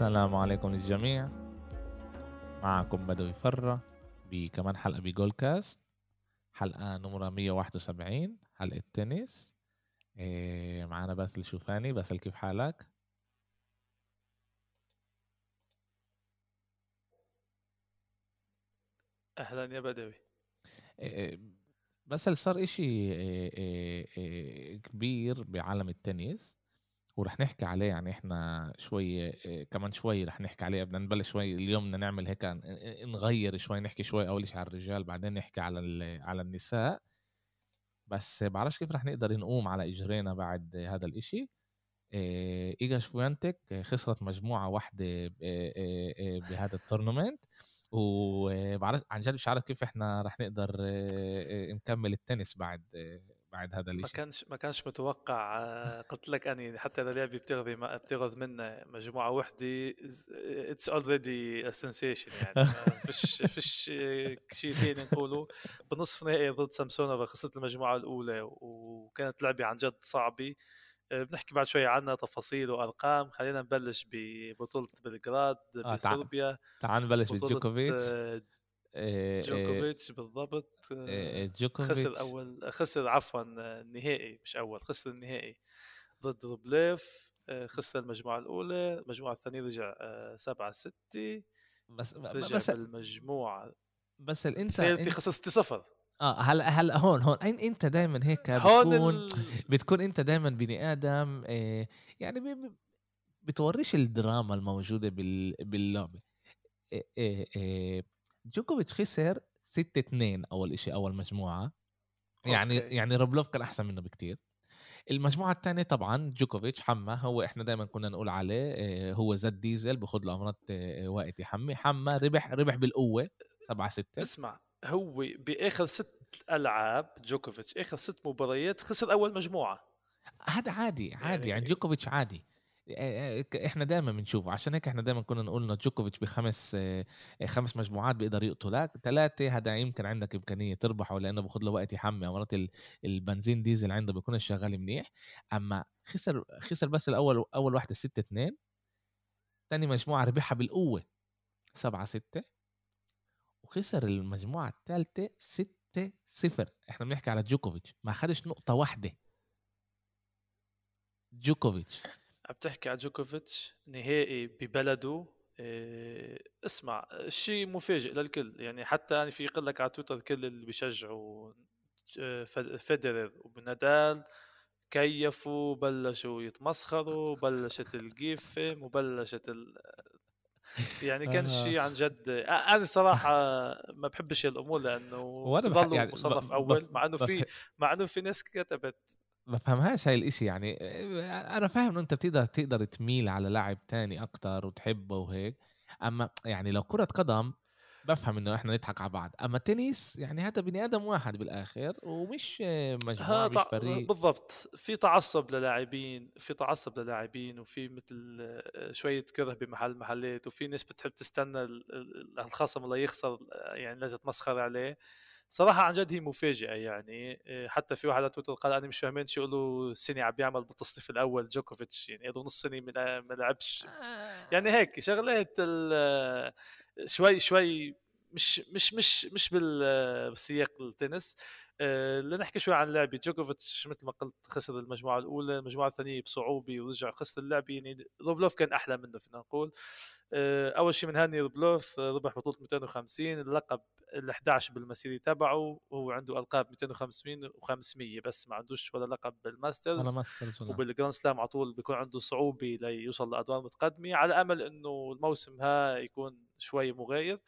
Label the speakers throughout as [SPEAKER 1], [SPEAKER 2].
[SPEAKER 1] السلام عليكم للجميع. معكم بدوي فرة بكمان حلقة بجول كاست. حلقة نمرة 171 حلقة تنس إيه معنا باسل شوفاني باسل كيف حالك؟
[SPEAKER 2] أهلا يا بدوي.
[SPEAKER 1] إيه باسل صار إشي إيه إيه إيه كبير بعالم التنس. ورح نحكي عليه يعني إحنا شوي إيه، كمان شوي رح نحكي عليه بدنا نبلش شوي اليوم بدنا نعمل هيك نغير شوي نحكي شوي أول شيء على الرجال بعدين نحكي على على النساء. بس بعرفش كيف رح نقدر نقوم على إجرينا بعد هذا الإشي. إيه، إيجا شفيونتيك خسرت مجموعة واحدة إيه، بهذا ال tournament. وبعرف عن جد مش عارف كيف إحنا رح نقدر نكمل التنس بعد بعد هذا الشيء
[SPEAKER 2] ما كانش ما كانش متوقع قلت لك أني حتى اذا لاعبة بتاخذ بتاخذ منا مجموعة وحدة it's already sensation يعني. فيش فيش شيء ثاني نقوله. بنصف نهائي ضد سامسونوفا خسرت المجموعة الأولى وكانت لعبة عن جد صعبة. بنحكي بعد شوي عنها تفاصيل وأرقام. خلينا نبلش ببطولة بلغراد آه بصربيا.
[SPEAKER 1] تعال نبلش بجوكوفيتش.
[SPEAKER 2] إيه، جوكوفيتش بالضبط
[SPEAKER 1] إيه، جوكوفيتش
[SPEAKER 2] خسر أول خسر عفوا النهائي مش أول خسر النهائي ضد روبليف آه، خسر المجموعة الأولى المجموعة الثانية رجع 7 آه، 6
[SPEAKER 1] بس
[SPEAKER 2] رجع بس المجموعه
[SPEAKER 1] بس إنت
[SPEAKER 2] الثالثه خسر 6 0
[SPEAKER 1] آه هلا هلا هون هون إنت دائما هيك بتكون ال... بتكون إنت دائما بني آدم يعني بتوريش الدراما الموجودة بال... باللعبة. جوكوفيتش خسر 6 2 أول شيء أول مجموعة. يعني okay. يعني روبلوف كان أحسن منه بكتير. المجموعة الثانية طبعا جوكوفيتش حما هو إحنا دائما كنا نقول عليه آه، هو زي ديزل بوخذ له أمرار آه، وقت يحمي. حما ربح ربح بالقوة 7 6
[SPEAKER 2] اسمع هو باخر ست ألعاب جوكوفيتش اخر ست مباريات خسر أول مجموعة.
[SPEAKER 1] هذا عادي عادي يعني, يعني جوكوفيتش عادي. إحنا دائما بنشوفه. عشان هيك إحنا دائما كنا نقول إنه جوكوفيتش بخمس خمس مجموعات بيقدر يقتلك ثلاثة هذا يمكن عندك إمكانية تربحه لأنه بياخذ له وقت يحمي. مرات البنزين ديزل عنده بيكون شغال منيح. أما خسر خسر بس الأول أول واحدة 6 2 ثاني مجموعة ربحها بالقوة 7 6 وخسر المجموعة الثالثه 6 0 إحنا بنحكي على جوكوفيتش ما خدش نقطة واحدة. جوكوفيتش
[SPEAKER 2] عم تحكي على جوكوفيتش نهائي ببلده إيه اسمع شيء مفاجئ للكل يعني حتى يعني في يقول لك على تويتر كل اللي بيشجعوا آه، فيدرر وبنادال كيفوا بلشوا يتمسخروا بلشت القيفة وبلشت ال... يعني كان. شيء عن جد أنا صراحة ما بحبش الأمور لأنه بضلوا يعني مصنف أول مع إنه في مع إنه في ناس كتبت
[SPEAKER 1] بفهمهاش هاي الإشي يعني أنا فاهم إنه أنت بتقدر تقدر تميل على لاعب تاني أكتر وتحبه وهيك أما يعني لو كرة قدم بفهم إنه إحنا نضحك على بعض أما تنس يعني هذا بني آدم واحد بالآخر ومش مجموعة مش فريق.
[SPEAKER 2] بالضبط في تعصب للاعبين في تعصب للاعبين وفي مثل شوية كره بمحل محلات وفي ناس بتحب تستنى الخصم الله يخسر يعني لا تتمسخر عليه. صراحة عن جد هي مفاجأة يعني آه، حتى في واحد على تويتر قال أنا مش فاهمين شو له سنه عم بيعمل بالتصنيف الأول جوكوفيتش يعني له نص سنة ما لعبش آه. يعني هيك شغلات شوي شوي مش مش مش مش بالسياق التنس لنحكي شوي عن لعبه جوكوفيتش مثل ما قلت خسر المجموعة الأولى المجموعة الثانية بصعوبه ورجع خسر اللعبه يعني روبلوف كان أحلى منه فينا نقول. أه أول شيء منهني روبلوف ربح بطولة 250 اللقب ال 11 بالمسيره تبعه وهو عنده ألقاب 250 و500 بس ما عندوش ولا لقب بالماسترز ولا ماسترز وبالجراند سلام على طول بيكون عنده صعوبة ليوصل لأدوار متقدمة. على أمل إنه الموسم ها يكون شوي مغاير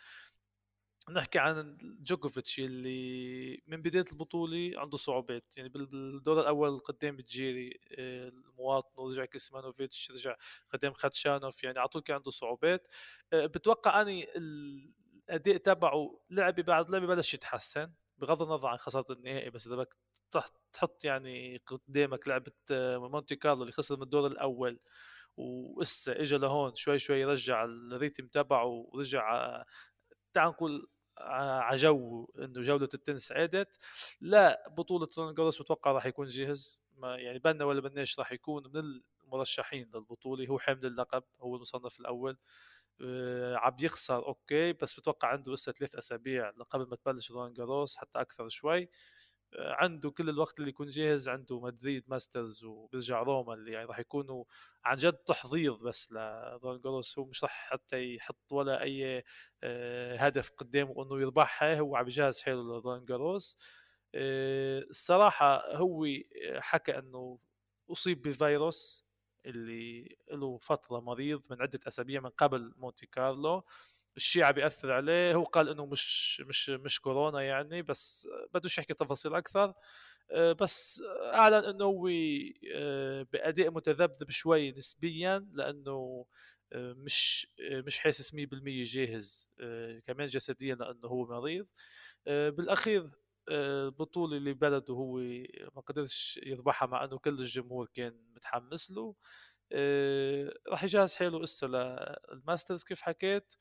[SPEAKER 2] نحكي عن جوكوفيتش اللي من بداية البطولة عنده صعوبات. يعني بالدور الأول قدام دجيري آه، المواطن ورجع كيسمانوفيتش رجع قدام خاتشانوف يعني على طول كان عنده صعوبات. آه، بتوقع أني الأداء تبعه لعبه بعد لعبه بلش يتحسن بغض النظر عن خسارة النهائي بس إذا بدك تحط يعني قدامك لعبة آه، مونتي كارلو اللي خسر من الدور الأول وإسا اجى لهون شوي شوي يرجع الريتم تبعه ورجع تعال نقول عجو إنه جوله التنس عادت. لا بطولة رولان بتوقع راح يكون جاهز. يعني بنا ولا بناش راح يكون من مرشحين للبطولة. هو حامل اللقب هو المصنف الأول. آه، عم يخسر okay بس بتوقع عنده لسه ثلاث أسابيع قبل ما تبلش رولان جاروس حتى أكثر شوي. آه، عنده كل الوقت اللي يكون جاهز عنده مدريد ماسترز وبيرجع روما اللي يعني راح يكونوا عن جد تحضير بس لرولان جاروس هو مش راح حتى يحط ولا أي آه، هدف قدامه إنه يربحها هو عم يجهز حاله لرولان جاروس الصراحة هو حكى إنه أصيب بفيروس اللي له فترة مريض من عدة أسابيع من قبل مونتي كارلو. الشيء عم بيأثر عليه هو قال إنه مش مش مش كورونا يعني بس بدوش يحكي تفاصيل أكثر. آه، بس أعلن إنه هو آه، بأداء متذبذب شوي نسبيا لأنه آه، مش مش حاسس 100% جاهز كمان جسديا لأنه هو مريض. بالأخير البطولة اللي بلده هو ما قدرش يربحها مع إنه كل الجمهور كان متحمس له. راح يجهز حاله هسه للماسترز كيف حكيت.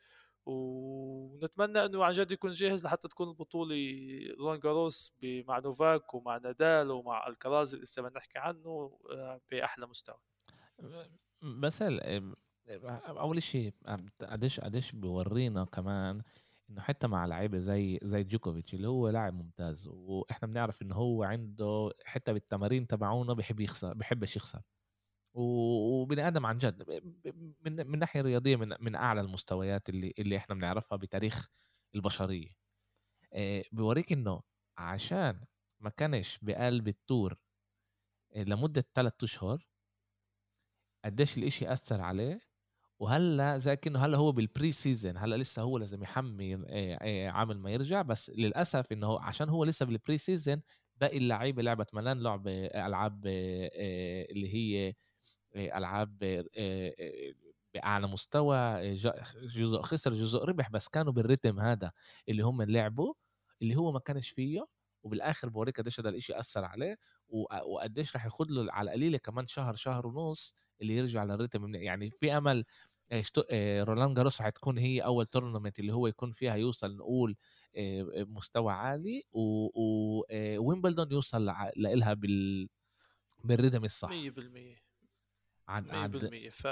[SPEAKER 2] ونتمنى أنه عن جد يكون جاهز لحتى تكون البطولة رولان جاروس مع نوفاك ومع نادال ومع الكراز اللي لسه نحكي عنه آه، بأحلى مستوى.
[SPEAKER 1] بس أول شيء قديش قديش بورينا كمان إنه حتى مع لعيبة زي زي جوكوفيتش اللي هو لاعب ممتاز وإحنا بنعرف إنه هو عنده حتى بالتمارين تبعونه بحب يخسر بحبش يخسر. وبني آدم عن جد من من ناحية رياضية من من أعلى المستويات اللي اللي إحنا بنعرفها بتاريخ البشرية. بوريك إنه عشان ما كانش بقلب ال tour لمدة ثلاثة أشهر قديش الإشي أثر عليه وهلأ زي كأنه هلأ هو بال pre-season هلأ لسه هو لازم يحمي عبال ما يرجع بس للأسف إنه هو عشان هو لسه بال pre-season باقي اللعيبة لعبت ملان لعبة ألعاب اللي هي ألعاب باعلى مستوى جزء خسر جزء ربح بس كانوا بالريتم هذا اللي هم لعبوا اللي هو ما كانش فيه وبالآخر بوريك قديش هذا الشيء أثر عليه وقديش راح ياخذ له على القليله كمان شهر شهر ونص اللي يرجع للريتم يعني في أمل رولان جاروس حتكون هي أول تورنمنت اللي هو يكون فيها يوصل نقول مستوى عالي وويمبلدون يوصل لها بال بالريتم الصح. 100%
[SPEAKER 2] عن 100% ف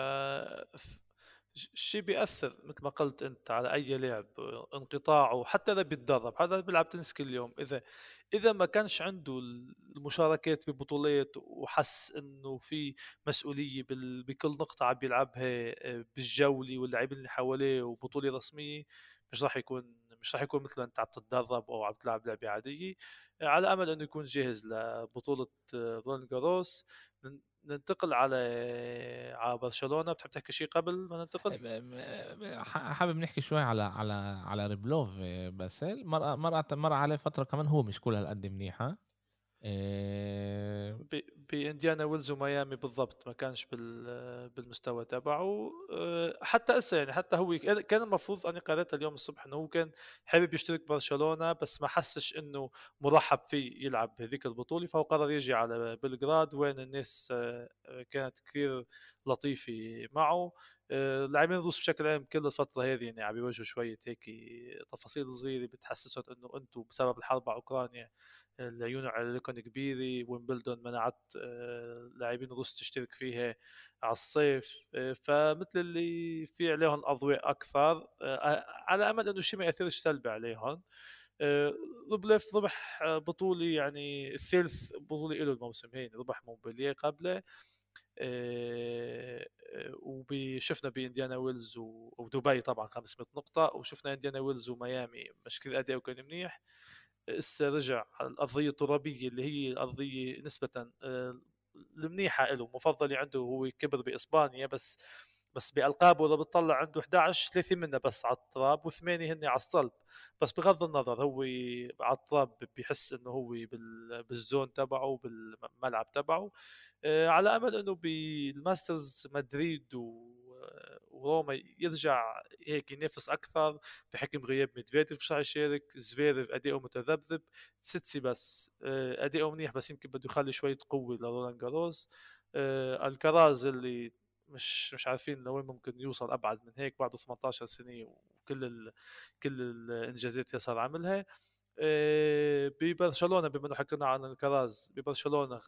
[SPEAKER 2] الشيء بيأثر مثل ما قلت أنت على أي لعب انقطاعه حتى إذا بيتدرب. هذا بيلعب تنس كل يوم. إذا إذا ما كانش عنده المشاركات ببطولات وحس إنه في مسؤولية بكل نقطة عم بيلعبها آه، بالجولة واللاعبين اللي حواليه وبطولة رسمية مش راح يكون مش راح يكون مثل أنت عم تتدرب أو عم تلعب لعبة عادية. على أمل إنه يكون جاهز لبطولة آه، رولان جاروس ننتقل على على برشلونة. بتحب تحكي شيء قبل ما ننتقل؟
[SPEAKER 1] حابب نحكي شوي على على على روبليف باسل مر مر مر عليه فترة كمان هو مش كل هالقد منيحة.
[SPEAKER 2] آه، بانديانا ويلز وميامي بالضبط ما كانش بالمستوى تبعه. آه، حتى هسه يعني حتى هو كان المفروض أنا قريت اليوم الصبح إنه هو كان حابب يشترك برشلونة بس ما حسش إنه مرحب فيه يلعب بهذيك البطولة فهو قرر يجي على بلغراد وين الناس آه، كانت كثير لطيفة معه. اللاعبين الروس بشكل عام كل الفترة هذه يعني عم يواجهوا شوية هيك تفاصيل صغيرة بتحسسهم إنه أنتم بسبب الحرب على أوكرانيا العيون عليكم كبيرة ويمبلدون منعت آه، لاعبين روس تشترك فيها على الصيف. آه، فمثل اللي في عليهم اضواء أكثر آه، على أمل إنه الشيء ما يأثرش سلبي عليهم. روبليف ربح بطولة يعني الثالث بطولة له الموسم هين ربح مونبلييه قبله. وشفنا بإنديانا ويلز ودبي طبعا 500 نقطة وشفنا إنديانا ويلز وميامي مش كثير أداء كان منيح. هسه رجع على الأرضية الترابية اللي هي الارضيه نسبة آه، المنيحة له. مفضله عنده هو كبر بإسبانيا بس بس بالقابه اذا بتطلع عنده 11 ثلاثة منها بس على التراب وثمانية هن على الصلب. بس بغض النظر هو على التراب بيحس إنه هو بال zone تبعه بالملعب تبعه. آه، على أمل إنه بال Masters مدريد و وروما يرجع هيك ينافس أكثر بحكم غياب ميدفيديف مش راح يشارك زفيرف أداؤه متذبذب تسيتسيباس آه، أداؤه منيح بس يمكن بده يخلي شوية قوة لرولان جاروس. آه، الكراز اللي مش مش عارفين لوين ممكن يوصل أبعد من هيك بعد 18 سنة وكل ال... كل الإنجازات صار عملها. آه، ببرشلونة بما إنه حكينا عن الكراز ببرشلونة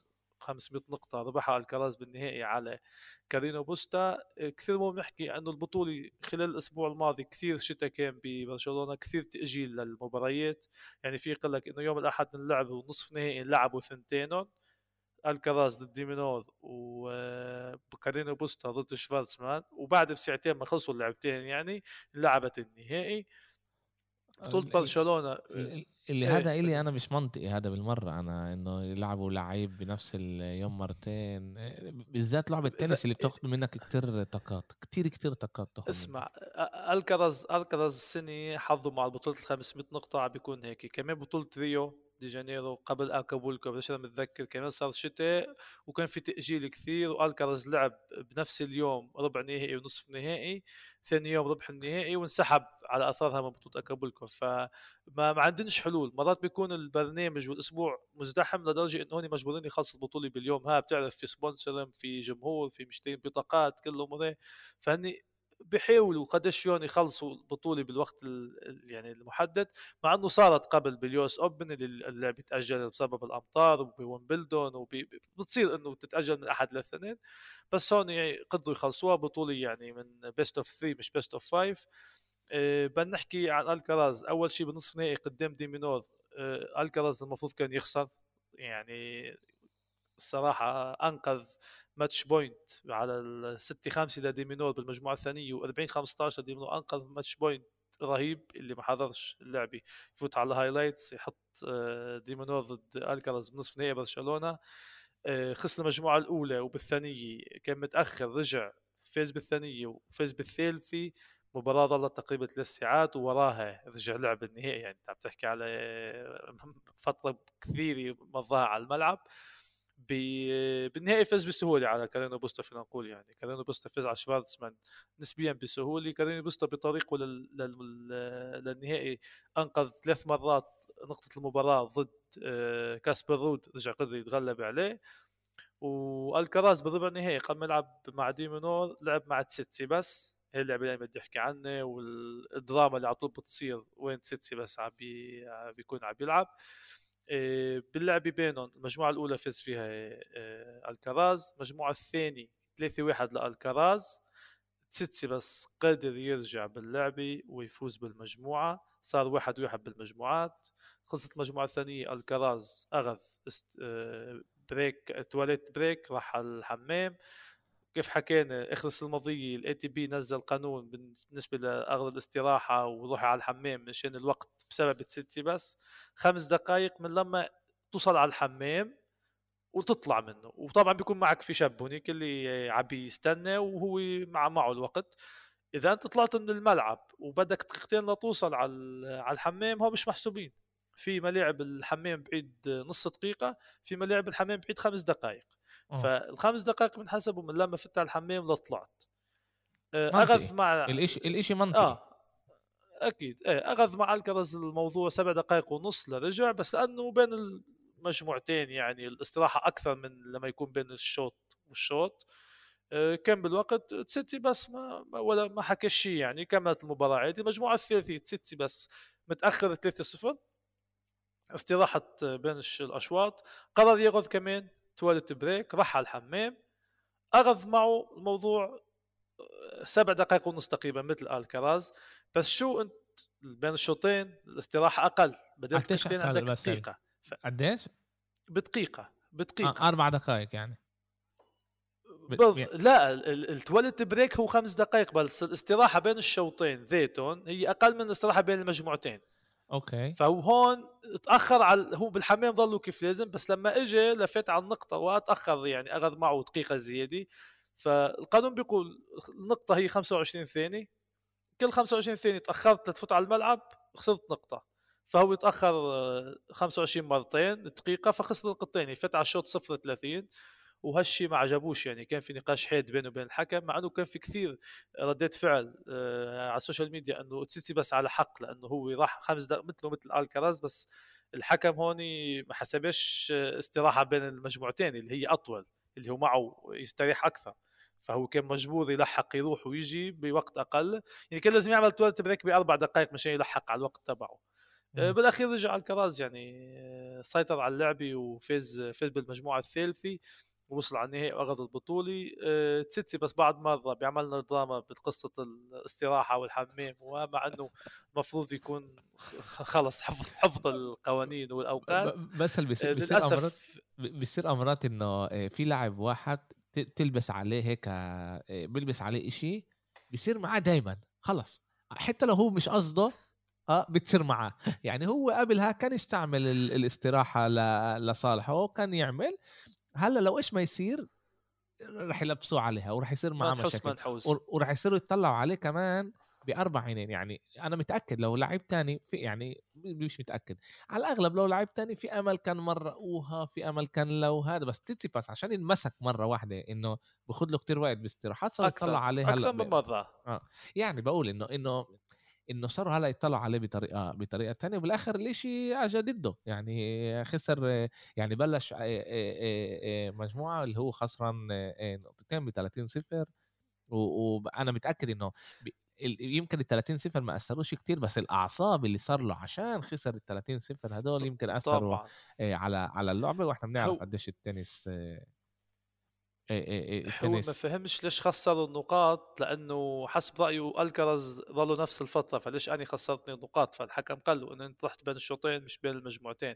[SPEAKER 2] 500 نقطة ربحها الكراز بالنهائي على كارينو بوستا. كثير مهم نحكي إنه البطولة خلال الأسبوع الماضي كثير شتاء كان ببرشلونة كثير تأجيل للمباريات. يعني في يقول لك إنه يوم الأحد نلعب ونصف نهائي نلعبوا ثنتينهم. الكراز ضد ديمينور وكارينو بوستا ضد شفارتسمان وبعد بساعتين ما خلصوا اللعبتين يعني لعبت النهائي. بطولة برشلونة
[SPEAKER 1] اللي إيه هذا إلي أنا مش منطقي هذا بالمرة أنا إنه يلعبوا لعيب بنفس اليوم مرتين بالذات لعبة التنس اللي بتاخذ منك كتير طاقات كتير كتير طاقات تاخذ
[SPEAKER 2] اسمع الكرز الكرز السنة حظه مع البطولة ال 500 نقطة عم بيكون هيك. كمان بطولة ريو دي جانيرو قبل أكابولكو بس أنا متذكر كمان صار شتاء وكان في تأجيل كثير والكرز لعب بنفس اليوم ربع نهائي ونصف نهائي ثاني يوم ربح النهائي وانسحب. على أثرها من بطوله اكابولكو فما ما عندناش حلول. مرات بيكون البرنامج والأسبوع مزدحم لدرجة انه هون مجبورين يخلصوا البطولة باليوم. ها بتعرف في sponsor في جمهور في مشترين بطاقات كلهم فهني بيحاولوا قديش شلون يخلصوا البطولة بالوقت يعني المحدد. مع إنه صارت قبل بال US Open اللي اللعبه بيتاجل بسبب الأمطار وبويمبلدون وبتصير إنه تتأجل من أحد لاثنين بس هون يعني قدروا يخلصوها. بطولة يعني من best of 3 مش best of 5 بدنا نحكي عن الكراز أول شيء بنصف نهائي قدام ديمينور آه، الكراز المفروض كان يخسر. يعني الصراحه أنقذ match point على ال 6 5 لديمينور بالمجموعة الثانية و40 15 لديمينور أنقذ match point رهيب اللي ما حضرش اللعبة. يفوت على ال highlights يحط آه، ديمينور ضد الكراز بنصف نهائي برشلونة. آه، خسر المجموعة الأولى وبالثانية كان متأخر رجع فاز بالثانية وفاز بالثالثة. مباراة ظلت تقريبا ثلاث ساعات ووراها رجع لعب النهائي. يعني أنت عم تحكي على فترة كثيرة مضاها على الملعب. بالنهائي فاز بسهولة على كارينو بوستا فينا نقول يعني. كارينو بوستا فاز على شفارتسمان نسبيا بسهولة. كارينو بوستا بطريقه لل... لل... للنهائي أنقذ ثلاث مرات نقطة المباراة ضد آه، كاسبر رود. رجع قدر يتغلب عليه. والكراز بالربع النهائي ما يلعب مع ديمينور لعب مع تسيتسيباس. هي اللعبة اللي بدي احكي عنها والدراما اللي على طول بتصير وين تسيتسيباس عم بي... بيكون عم بيلعب. آه، باللعبة بينهم المجموعة الأولى فاز فيها آه، ألكراز المجموعة الثانية 3 1 لألكراز. تسيتسيباس قادر يرجع باللعبة ويفوز بالمجموعة. صار واحد واحد بالمجموعات. خلصت المجموعة الثانية ألكراز أخذ آه، break toilet break راح الحمام. كيف حكينا اخر الماضيه ال ATP نزل قانون بالنسبة لاخذ الاستراحة وروحي على الحمام مشان الوقت بسبب تسيتسيباس. خمس دقائق من لما توصل على الحمام وتطلع منه. وطبعا بيكون معك في شاب هناك اللي عم يستنى وهو مع معه الوقت. إذا أنت طلعت من الملعب وبدك دقيقتين لتوصل على على الحمام هو مش محسوبين. في ملاعب الحمام بعيد نص دقيقة في ملاعب الحمام بعيد خمس دقائق أوه. فالخمس دقائق بنحسبوا من لما فتح الحمام لطلعت
[SPEAKER 1] آه، أخذ مع الاشي الإشي منطقي. آه
[SPEAKER 2] أكيد. إيه أخذ مع الكرز الموضوع سبع دقائق ونص لرجع بس لأنه بين المجموعتين يعني الاستراحة أكثر من لما يكون بين الشوط والشوط. آه، كان بالوقت تسيتسيباس ما ولا ما حكى شيء يعني كملت المباراة عادي. المجموعه الثالثه تسيتسيباس متاخر 3-0 استراحة بين الأشواط. قرر ياخذ كمان toilet break راح على الحمام. اخذ معه الموضوع آه، سبع دقائق ونص تقريبا مثل الكراز بس شو أنت بين الشوطين الاستراحة أقل
[SPEAKER 1] بدل دقيقتين عندك دقيقه قديش؟
[SPEAKER 2] بدقيقة. بدقيقة
[SPEAKER 1] آه أربع دقائق يعني.
[SPEAKER 2] بض... لا ال toilet break هو خمس دقائق بس الاستراحة بين الشوطين ذيتون هي أقل من الاستراحة بين المجموعتين.
[SPEAKER 1] okay.
[SPEAKER 2] فهو هون تأخر على هو بالحمام ظلوا كيف لازم بس لما اجى لفت على النقطة وتاخر يعني أخذ معه دقيقة زيادة. فالقانون بيقول النقطة هي 25 ثانية. كل 25 ثانية تأخرت لتفوت على الملعب خسرت نقطة. فهو يتأخر 25 مرتين دقيقة فخسر نقطتين يفت على الشوط 0 30 وهالشيء ما عجبوش يعني. كان في نقاش حاد بينه وبين الحكم مع إنه كان في كثير ردات فعل آه، على السوشيال ميديا إنه تسيتسيباس على حق لأنه هو راح خمس دقائق مثله مثل ألكاراز بس الحكم هون ما حسبش استراحة بين المجموعتين اللي هي أطول اللي هو معه يستريح أكثر. فهو كان مجبور يلحق يروح ويجي بوقت أقل. يعني كان لازم يعمل toilet break بأربع دقائق مشان يلحق على الوقت تبعه. آه، بالأخير رجع ألكاراز يعني آه، سيطر على اللعبة وفاز فاز بالمجموعة الثالثة. ووصل على النهائي وأخذ البطولة. أه تسيتسيباس بعد مرة بيعمل لنا دراما بقصه الاستراحة والحمام ومع إنه المفروض يكون خلص حفظ حفظ القوانين والأوقات.
[SPEAKER 1] بس اللي بيصير بيصير مرات بيصير امرات إنه في لاعب واحد تلبس عليه هيك بيلبس عليه إشي بيصير معاه دائما خلص. حتى لو هو مش قصده آه بتصير معاه. يعني هو قبلها كان يستعمل الاستراحة لصالحه كان يعمل. هلأ لو إيش ما يصير رح يلبسوه عليها ورح يصير معاه مشاكل. ورح يصيروا يطلعوا عليه كمان بأربع عينين. يعني أنا متأكد لو لعيب تاني في يعني مش متأكد. على الأغلب لو لعيب تاني في أمل كان مرة أوها في أمل كان لو هذا بس تيتسيباس عشان ينمسك مرة واحدة إنه بخذ له كتير وقت باستراحات صار يطلع عليه
[SPEAKER 2] هلأ أكثر من مرة.
[SPEAKER 1] آه. يعني بقول انه إنه إنه صاروا هلأ يطلعوا عليه بطريقة بطريقة ثانية وبالآخر الإشي اجى ضده. يعني خسر يعني بلش مجموعة اللي هو خسران نقطتين ب 30 صفر وأنا متأكد إنه يمكن ال 30 صفر ما أثروش كتير بس الأعصاب اللي صار له عشان خسر ال 30 صفر هدول يمكن أثروا طبعا. على على اللعبة. وإحنا بنعرف قديش التنس
[SPEAKER 2] التنس هو ما فهمش ليش خسروا النقاط لأنه حسب رأيه الكرز ظلوا نفس الفترة فليش اني خسرتني النقاط فالحكم قال له إنه أنت رحت بين الشوطين مش بين المجموعتين.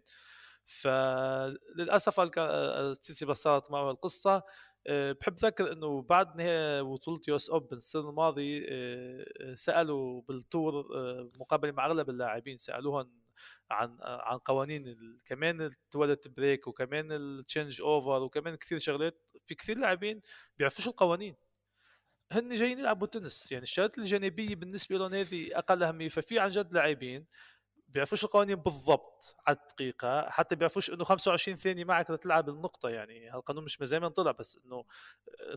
[SPEAKER 2] فللاسف السيسي بس صارت معه القصة. آه، بحب ذكر إنه بعد نهاية بطولة US Open السنة الماضية آه، سألوا بال tour آه، مقابله مع أغلب اللاعبين سألوهم عن عن قوانين كمان ال toilet break وكمان ال changeover وكمان كثير شغلات في كثير لاعبين بيعرفوش القوانين. هن جايين يلعبوا تنس يعني الشغلات الجانبية بالنسبة لهم هذه أقل أهمية. ففي عن جد لاعبين بيعرفوش القوانين بالضبط على الدقيقة حتى بيعرفوش إنه 25 ثانية معك تلعب النقطة يعني هالقانون مش ما طلع بس إنه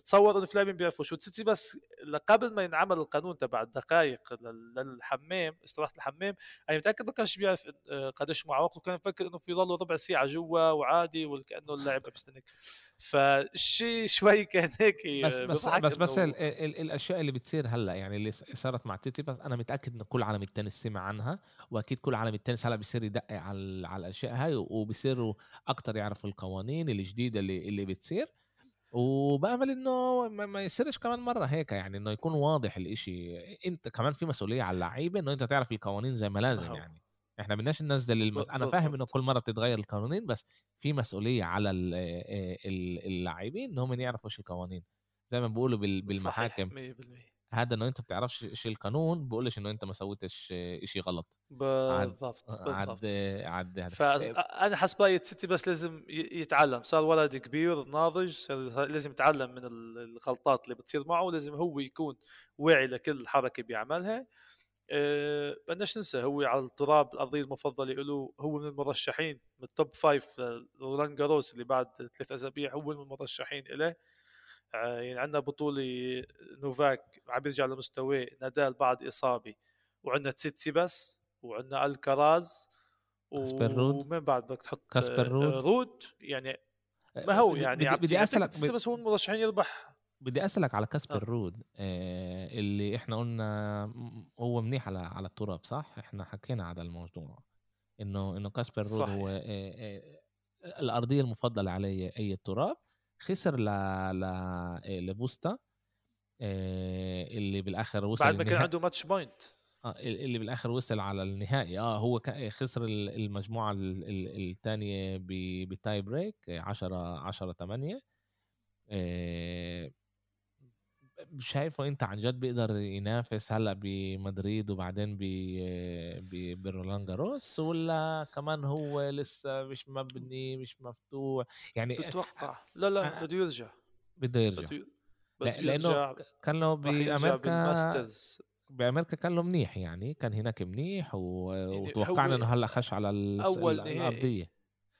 [SPEAKER 2] تصور إنه في لاعبين بيعرفوش. وتسيتي بس قبل ما ينعمل القانون تبع الدقائق للحمام استراحة الحمام أنا متأكد ما كانش بيعرف آه، قديش معه وقت وكان يفكر إنه في ضله ربع ساعة جوا وعادي وكأنه اللاعب بيستنك فالشيء شوي كان هيك
[SPEAKER 1] بس بس بس, بس ال ال الأشياء اللي بتصير هلأ يعني اللي صارت مع تيتي بس أنا متأكد انه كل عالم التنس سمع عنها وأكيد كل عالم التنس هلا بيصير يدقق على على الأشياء هاي وبيصيروا أكثر يعرفوا القوانين الجديده اللي اللي بتصير. وبأمل إنه ما يصيرش كمان مرة هيك يعني إنه يكون واضح الإشي. أنت كمان في مسؤولية على اللعيبة إنه أنت تعرف القوانين زي ما لازم يعني. إحنا بدناش ننزل المس... أنا فاهم إنه كل مرة بتتغير القوانين بس في مسؤولية على اللاعبين إنهم يعرفوا إيش القوانين. زي ما بيقولوا بالمحاكم. صحيح 100% هذا إنه أنت بتعرفش إيش القانون بقولش إنه أنت ما سويتش شيء غلط.
[SPEAKER 2] بالضبط
[SPEAKER 1] عد عد
[SPEAKER 2] هذا. فانا حسب رأيي تسيتسيباس لازم يتعلم. صار ولد كبير ناضج لازم يتعلم من الغلطات اللي بتصير معه لازم هو يكون واعي لكل حركة بيعملها. أه بدناش ننسى هو على التراب الأرضية المفضلة له هو من المرشحين من ال top five رولان جاروس اللي بعد ثلاث أسابيع هو من المرشحين له يعني عندنا بطولة نوفاك عم يرجع لمستواه نادال بعد إصابة وعندنا تسيتسيباس وعندنا ألكاراز ومن بعد بدك تحط
[SPEAKER 1] كاسبر رود
[SPEAKER 2] رود يعني ما هو يعني
[SPEAKER 1] بدي, بدي أسألك
[SPEAKER 2] بس هو المرشحين يربح
[SPEAKER 1] بدي أسألك على كاسبر آه. آه اللي إحنا قلنا هو منيح على على التراب صح؟ إحنا حكينا على الموضوع إنه إنه كاسبر رود صحيح. هو آه آه الأرضية المفضلة عليه أي التراب خسر ل ل آه، لبوستا آه اللي بالآخر وصل
[SPEAKER 2] بعد ما كان عنده match point.
[SPEAKER 1] آه اللي بالآخر وصل على النهائي. آه هو خسر المجموعة الثانية ب tie break 10 10 8 شايفه انت عن جد بيقدر ينافس؟ هلا بمدريد وبعدين ب برولان جاروس ولا كمان هو لسه مش مبني مش مفتوح؟ يعني
[SPEAKER 2] بتوقع. لا لا بده يرجع.
[SPEAKER 1] بده يرجع. بده لأنه كان له بأمريكا بأمريكا كان له منيح يعني كان هناك منيح و... يعني وتوقعنا إنه هلأ خش على ال... أول الأرضية.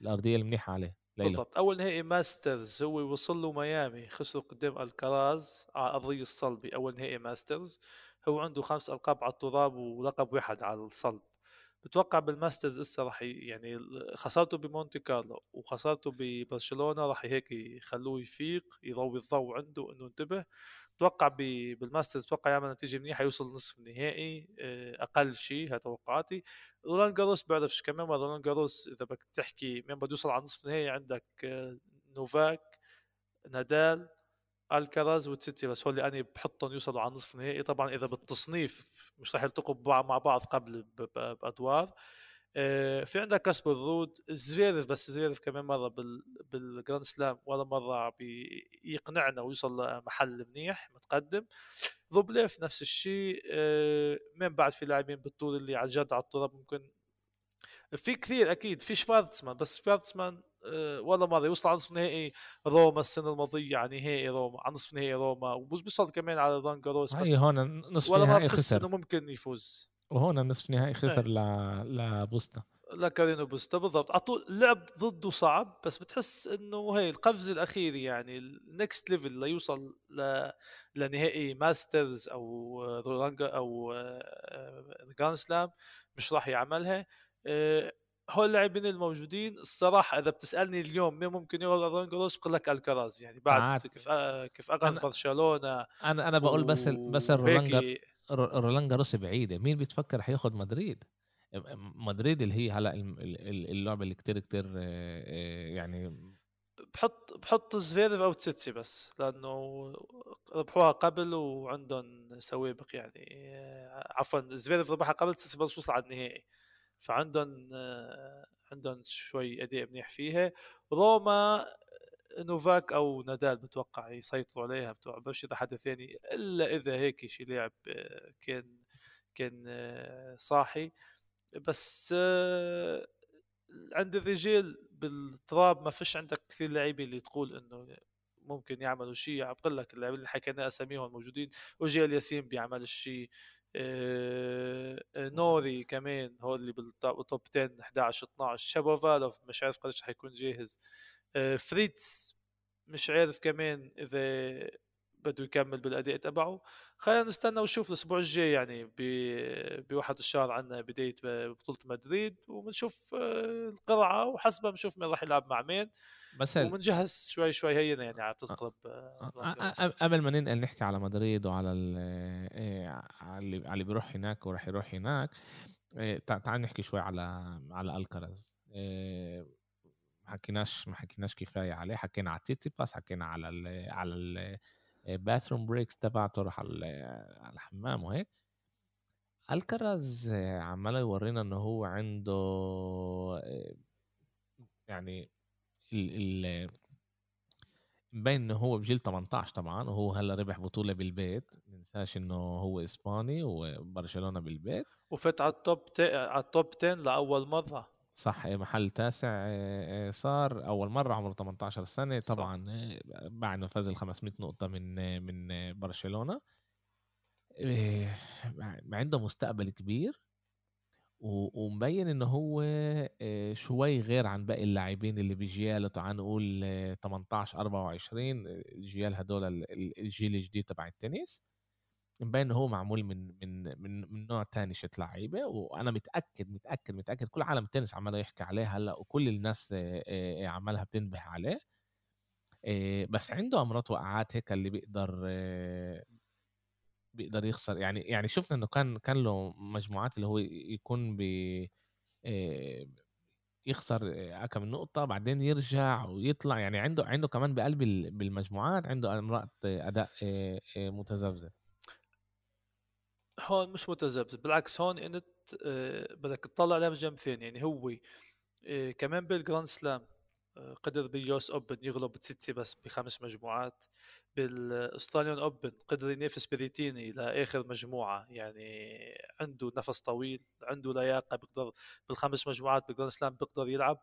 [SPEAKER 1] الأرضية المنيحة عليه.
[SPEAKER 2] بالضبط. أول نهائي Masters هو وصل له ميامي خسروا قدام ألكاراز على ارضيه الصلبي أول نهائي Masters هو عنده خمس ألقاب على التراب ولقب واحد على الصلب. بتوقع بال Masters لسه راح يعني خسارته بمونتي كارلو وخسارته ببرشلونة راح هيك يخلوه يفيق يضوي الضوء عنده إنه انتبه. بتوقع بال Masters بتوقع يعمل نتيجه منيحه يوصل نصف النهائي آه، أقل شيء هذا توقعاتي. رولان جاروس بعرفش كمان ما رولان جاروس إذا بدك تحكي مين بده يوصل على نصف النهائي عندك آه، نوفاك نادال ألكاراز وتسيتسيباس هو اللي أنا بحطهم يوصلوا على نصف النهائي. طبعا إذا بالتصنيف مش راح يلتقوا مع بعض قبل بأدوار. في عندك كاسبر رود زفيرف بس زفيرف كمان مرة بال Grand Slam ولا مرة بيقنعنا ويوصل لمحل منيح متقدم. روبليف نفس الشيء آه، من بعد في لاعبين بال tour اللي عن جد على التراب ممكن. في كثير أكيد في شفارتسمان بس شفارتسمان أه ولا مرة يوصل على نصف نهائي روما السنة الماضية على نهائي روما على نصف نهائي روما وبيوصل كمان على رولان جاروس
[SPEAKER 1] بس هون نصف
[SPEAKER 2] ولا مره إنه ممكن يفوز.
[SPEAKER 1] وهون نصف نهائي خسر ل لبوستا
[SPEAKER 2] لكارينيو بوستا بالضبط. على طول لعب ضده صعب بس بتحس إنه هي القفز الأخير يعني ال next level ليوصل ل... لنهائي Masters أو رولان جاروس أو Grand Slam مش راح يعملها. آه، هول اللاعبين الموجودين الصراحة إذا بتسألني اليوم مين ممكن ياخذ رولان جاروس بقول لك ألكاراز يعني بعد عاد. كيف آه، كيف اخذ برشلونة
[SPEAKER 1] أنا أنا بقول بس بس رولان رولان جاروس بعيده مين بتفكر حياخذ مدريد؟ مدريد اللي هي هلأ اللعبة اللي كتير كتير آه، يعني
[SPEAKER 2] بحط بحط زفيرف أو تسيتسيباس لأنه ربحوها قبل وعندهم سوابق يعني عفوا زفيرف ربحها قبل تسيتسيباس وصل على النهائي. فعندهم عندهم شوي أداء منيح فيها. روما نوفاك أو نادال بتوقع يسيطروا عليها بتوقع بس إذا حدا ثاني إلا إذا هيك شي لاعب كان كان صاحي. بس عند الرجال بالتراب ما فيش عندك كثير لعيبة اللي تقول إنه ممكن يعملوا شيء بقول لك اللاعبين اللي حكينا أساميهم موجودين وجيل ياسين بيعمل آه، آه، نوري كمان هو اللي بالتوب 10 11 12 شابوفالوف مش عارف قديش حيكون جاهز. آه، فريتز مش عارف كمان إذا بده يكمل بالأداء تبعه. خلينا نستنى ونشوف الأسبوع الجاي يعني بواحد الشهر عندنا بداية بطولة مدريد وبنشوف القرعة وحسبها بنشوف مين راح يلعب مع مين. بس وبنجهز شوي شوي هينا يعني على تقرب
[SPEAKER 1] قبل ما ننقل نحكي على مدريد وعلى اللي اللي بيروح هناك وراح يروح هناك تعال نحكي شوي على على الكرز ما حكيناش ما حكيناش كفاية عليه حكينا على تسيتسيباس حكينا على ال على ال bathroom breaks تبعته راح على الحمام وهيك. ألكاراز عمال يورينا إنه هو عنده يعني ال ال مبين إنه هو بجيل 18 طبعا وهو هلأ ربح بطولة بالبيت. ننساش إنه هو إسباني وبرشلونة بالبيت.
[SPEAKER 2] وفات على ال top على ال top 10 لأول مرة.
[SPEAKER 1] صح محل تاسع صار أول مرة عمره 18 سنة طبعا بعد ما فاز ال 500 نقطة من من برشلونة. عنده مستقبل كبير ومبين إنه هو شوي غير عن باقي اللاعبين اللي بجياله تعال نقول 18 24 الجيال هدول الجيل الجديد تبع التنس. مبين انه هو معمول من من من من نوع تاني شت لعيبة وأنا متأكد متأكد متأكد كل عالم التنس عمال يحكي عليه هلأ وكل الناس عمالها بتنبه عليه. بس عنده أمراض وقعات هيك اللي بيقدر بيقدر يخسر. يعني يعني شفنا إنه كان كان له مجموعات اللي هو يكون ب يخسر كم نقطة بعدين يرجع ويطلع. يعني عنده عنده كمان بقلب بالمجموعات عنده امرأة أداء متذبذب.
[SPEAKER 2] هون مش متذبذب بالعكس هون انت بدك تطلع عليه من جنب ثاني يعني هو كمان بال Grand Slam قدر بال US Open يغلب تسيتسيباس بخمس مجموعات بال Australian Open قدر ينافس بريتيني لاخر مجموعة يعني عنده نفس طويل عنده لياقة بيقدر بالخمس مجموعات بال Grand Slam بيقدر يلعب.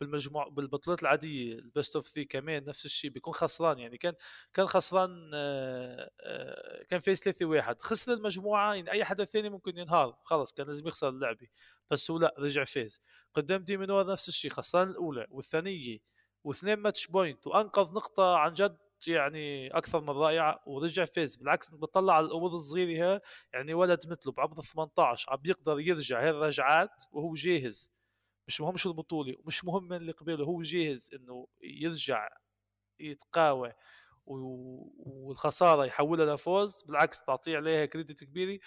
[SPEAKER 2] بالمجموع بالبطولات العادية ال best of 3 كمان نفس الشيء بيكون خسران. يعني كان كان خسران آه، آه، كان فيز 3 1 خسر المجموعة يعني أي حدا ثاني ممكن ينهار. خلص كان لازم يخسر اللعبة. بس هو لا رجع فيز قدام ديمينور نفس الشيء خسران الأولى والثانية واثنين match point وأنقذ نقطة عن جد يعني أكثر من رائعة ورجع فاز. بالعكس بتطلع على الأمور الصغيرة يعني ولد مثله بعمر 18 عم بيقدر يرجع هاي الرجعات وهو جاهز. مش مهم شو البطولة ومش مهم من اللي قبله هو جاهز إنه يرجع يتقاوى والخسارة يحولها لفوز بالعكس بعطيه عليها credit كبيرة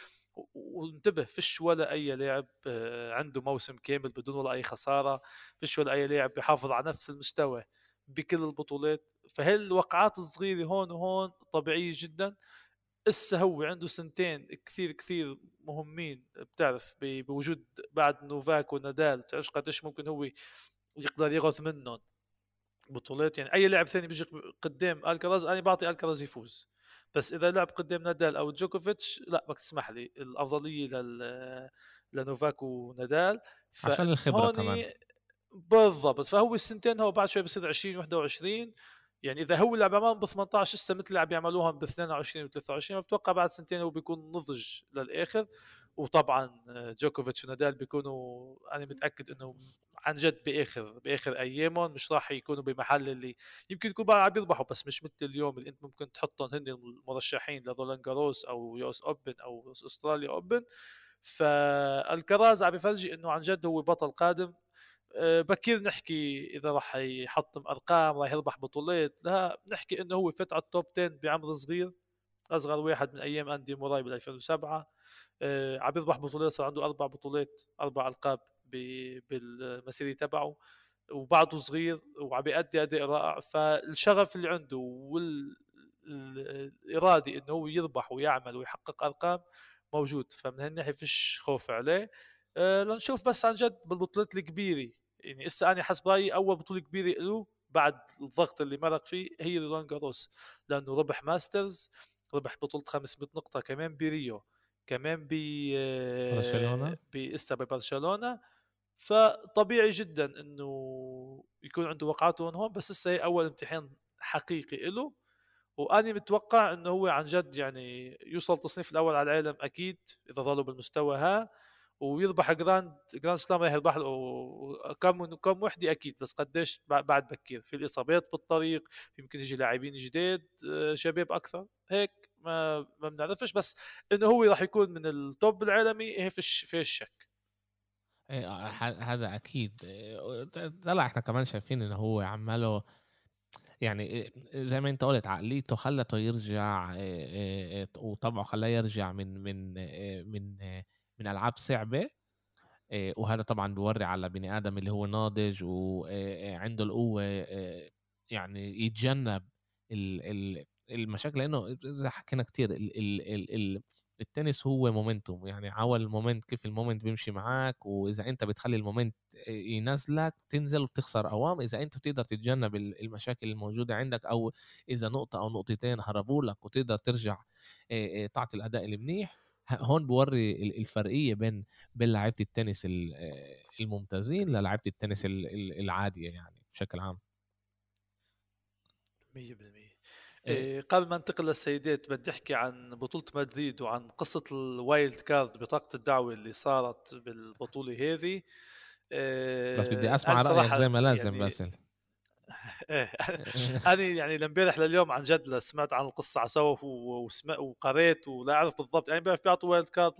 [SPEAKER 2] وانتبه فيش ولا أي لاعب آه، عنده موسم كامل بدون ولا أي خسارة فيش ولا أي لاعب بيحافظ على نفس المستوى بكل البطولات فهالوقعات الصغيرة هون وهون طبيعية جدا. اسا هو عنده سنتين كثير كثير مهمين بتعرف بوجود بعد نوفاك ونادال بتعرفش قديش ممكن هو يقدر يغث منهم بطولات. يعني أي لاعب ثاني بيجي قدام الكراز أنا بعطي الكراز يفوز. بس إذا لعب قدام نادال أو جوكوفيتش لا بدك تسمح لي. الأفضلية لل لنوفاك ونادال.
[SPEAKER 1] عشان الخبرة كمان
[SPEAKER 2] بالضبط. فهو السنتين هو بعد شوي بصير 20 21 يعني إذا هو لعب امام ب 18 لسه مثل اللي عم يعملوها ب 22 و 23 بتوقع بعد سنتين هو بيكون نضج للآخر. وطبعا جوكوفيتش ونادال بيكونوا أنا متأكد إنه عن جد بآخر بآخر أيامهم مش راح يكونوا بمحل اللي يمكن يكون بقى عم يربحوا بس مش مثل اليوم اللي أنت ممكن تحطهم هن المرشحين لرولان جاروس أو US Open أو Australian Open. فألكاراز عم يفرجي إنه عن جد هو بطل قادم. آه، بكير نحكي إذا راح يحطم أرقام راح يربح بطولات. لا نحكي إنه هو فات على ال top 10 بعمر صغير أصغر واحد من أيام أندي موراي بال 2007 آه، عم يربح بطولات صار عنده أربع بطولات أربع ألقاب بالمسيرة تبعه وبعده صغير وعم بيأدي أداء رائع. فالشغف اللي عنده والاراده إنه هو يربح ويعمل ويحقق أرقام موجود. فمن هالناحية فيش خوف عليه. أه لنشوف بس عن جد بالبطولات الكبيرة. يعني اسا أنا حسب رأيي أول بطولة كبيرة له بعد الضغط اللي مرق فيه هي رولان جاروس لأنه ربح Masters ربح بطولة 500 نقطة كمان بريو كمان ب
[SPEAKER 1] برشلونة.
[SPEAKER 2] بإسا ببرشلونة. فطبيعي جدا إنه يكون عنده وقعات هون هون بس لسه هي أول امتحان حقيقي له. واني متوقع إنه هو عن جد يعني يوصل التصنيف الأول على العالم أكيد إذا ظلوا بالمستوى ها. ويربح Grand Grand Slam راح يربح له كم كم وحدة أكيد بس قديش بعد بكير. في الإصابات بالطريق يمكن يجي لاعبين جداد آه، شباب أكثر. هيك ما ما بنعرفش بس إنه هو راح يكون من التوب العالمي فيش فيش شك
[SPEAKER 1] إيه، آه، هذا أكيد. طلع إحنا كمان شايفين ان هو عماله يعني زي ما أنت قلت عقليته خلته يرجع وطبعه خلاه يرجع من من من من ألعاب صعبة وهذا طبعا بيوري على بني آدم اللي هو ناضج وعنده القوة يعني يتجنب المشاكل. لأنه زي حكينا كتير التنس هو momentum يعني عال moment كيف ال moment بيمشي معاك وإذا أنت بتخلي ال moment ينزلك تنزل وبتخسر أوام. إذا أنت بتقدر تتجنب المشاكل الموجودة عندك أو إذا نقطة أو نقطتين هربوا لك وتقدر ترجع تعطي الأداء المنيح هون بوري الفرقية بين بين لعيبة التنس الممتازين للعيبة التنس العادية يعني بشكل عام.
[SPEAKER 2] 100% إيه. إيه، قبل ما انتقل للسيدات بدي احكي عن بطولة مدريد وعن قصة ال wild card بطاقة الدعوة اللي صارت بالبطولة هذه؟
[SPEAKER 1] بس بدي أسمع رأيك زي ما لازم يعني باسل.
[SPEAKER 2] إيه. أنا يعني لامبارح لليوم عن جد سمعت عن القصة على سوا وقريت ولا أعرف بالضبط. يعني بيعطوا wild card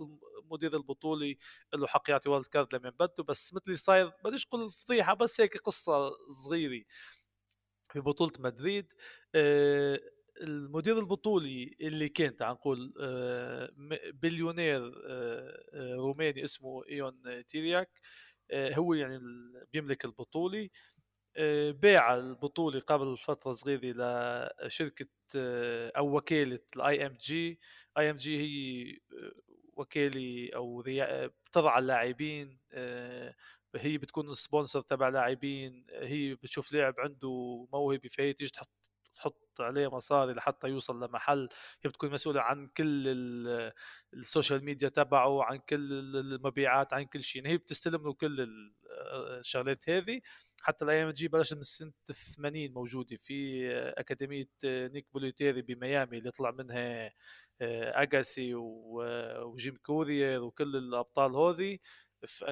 [SPEAKER 2] مدير البطوله له حق يعطي wild card لمن بده بس مثلي صاير بديش أقول فضيحة بس هيك قصة صغيرة. في بطولة مدريد آه، المدير البطولة اللي كان تعال نقول آه، بليونير آه، روماني اسمه إيون تيرياك هو يعني بيملك البطولة. باع البطولة قبل فترة صغيرة لشركة أو وكالة ال IMG IMG هي وكالة أو بتضع اللاعبين هي بتكون ال sponsor تبع لاعبين هي بتشوف لاعب عنده موهبة فهي تيجي تحط تحط عليه مصاري لحتى يوصل لمحل هي بتكون مسؤولة عن كل ال social media تبعه عن كل المبيعات عن كل شيء يعني هي بتستلم له كل الشغلات هذه حتى الأيام تجي بلش من سنة 80 موجودة في أكاديمية نيك بوليتيري بميامي اللي طلع منها اجاسي وجيم كورير وكل الأبطال هذي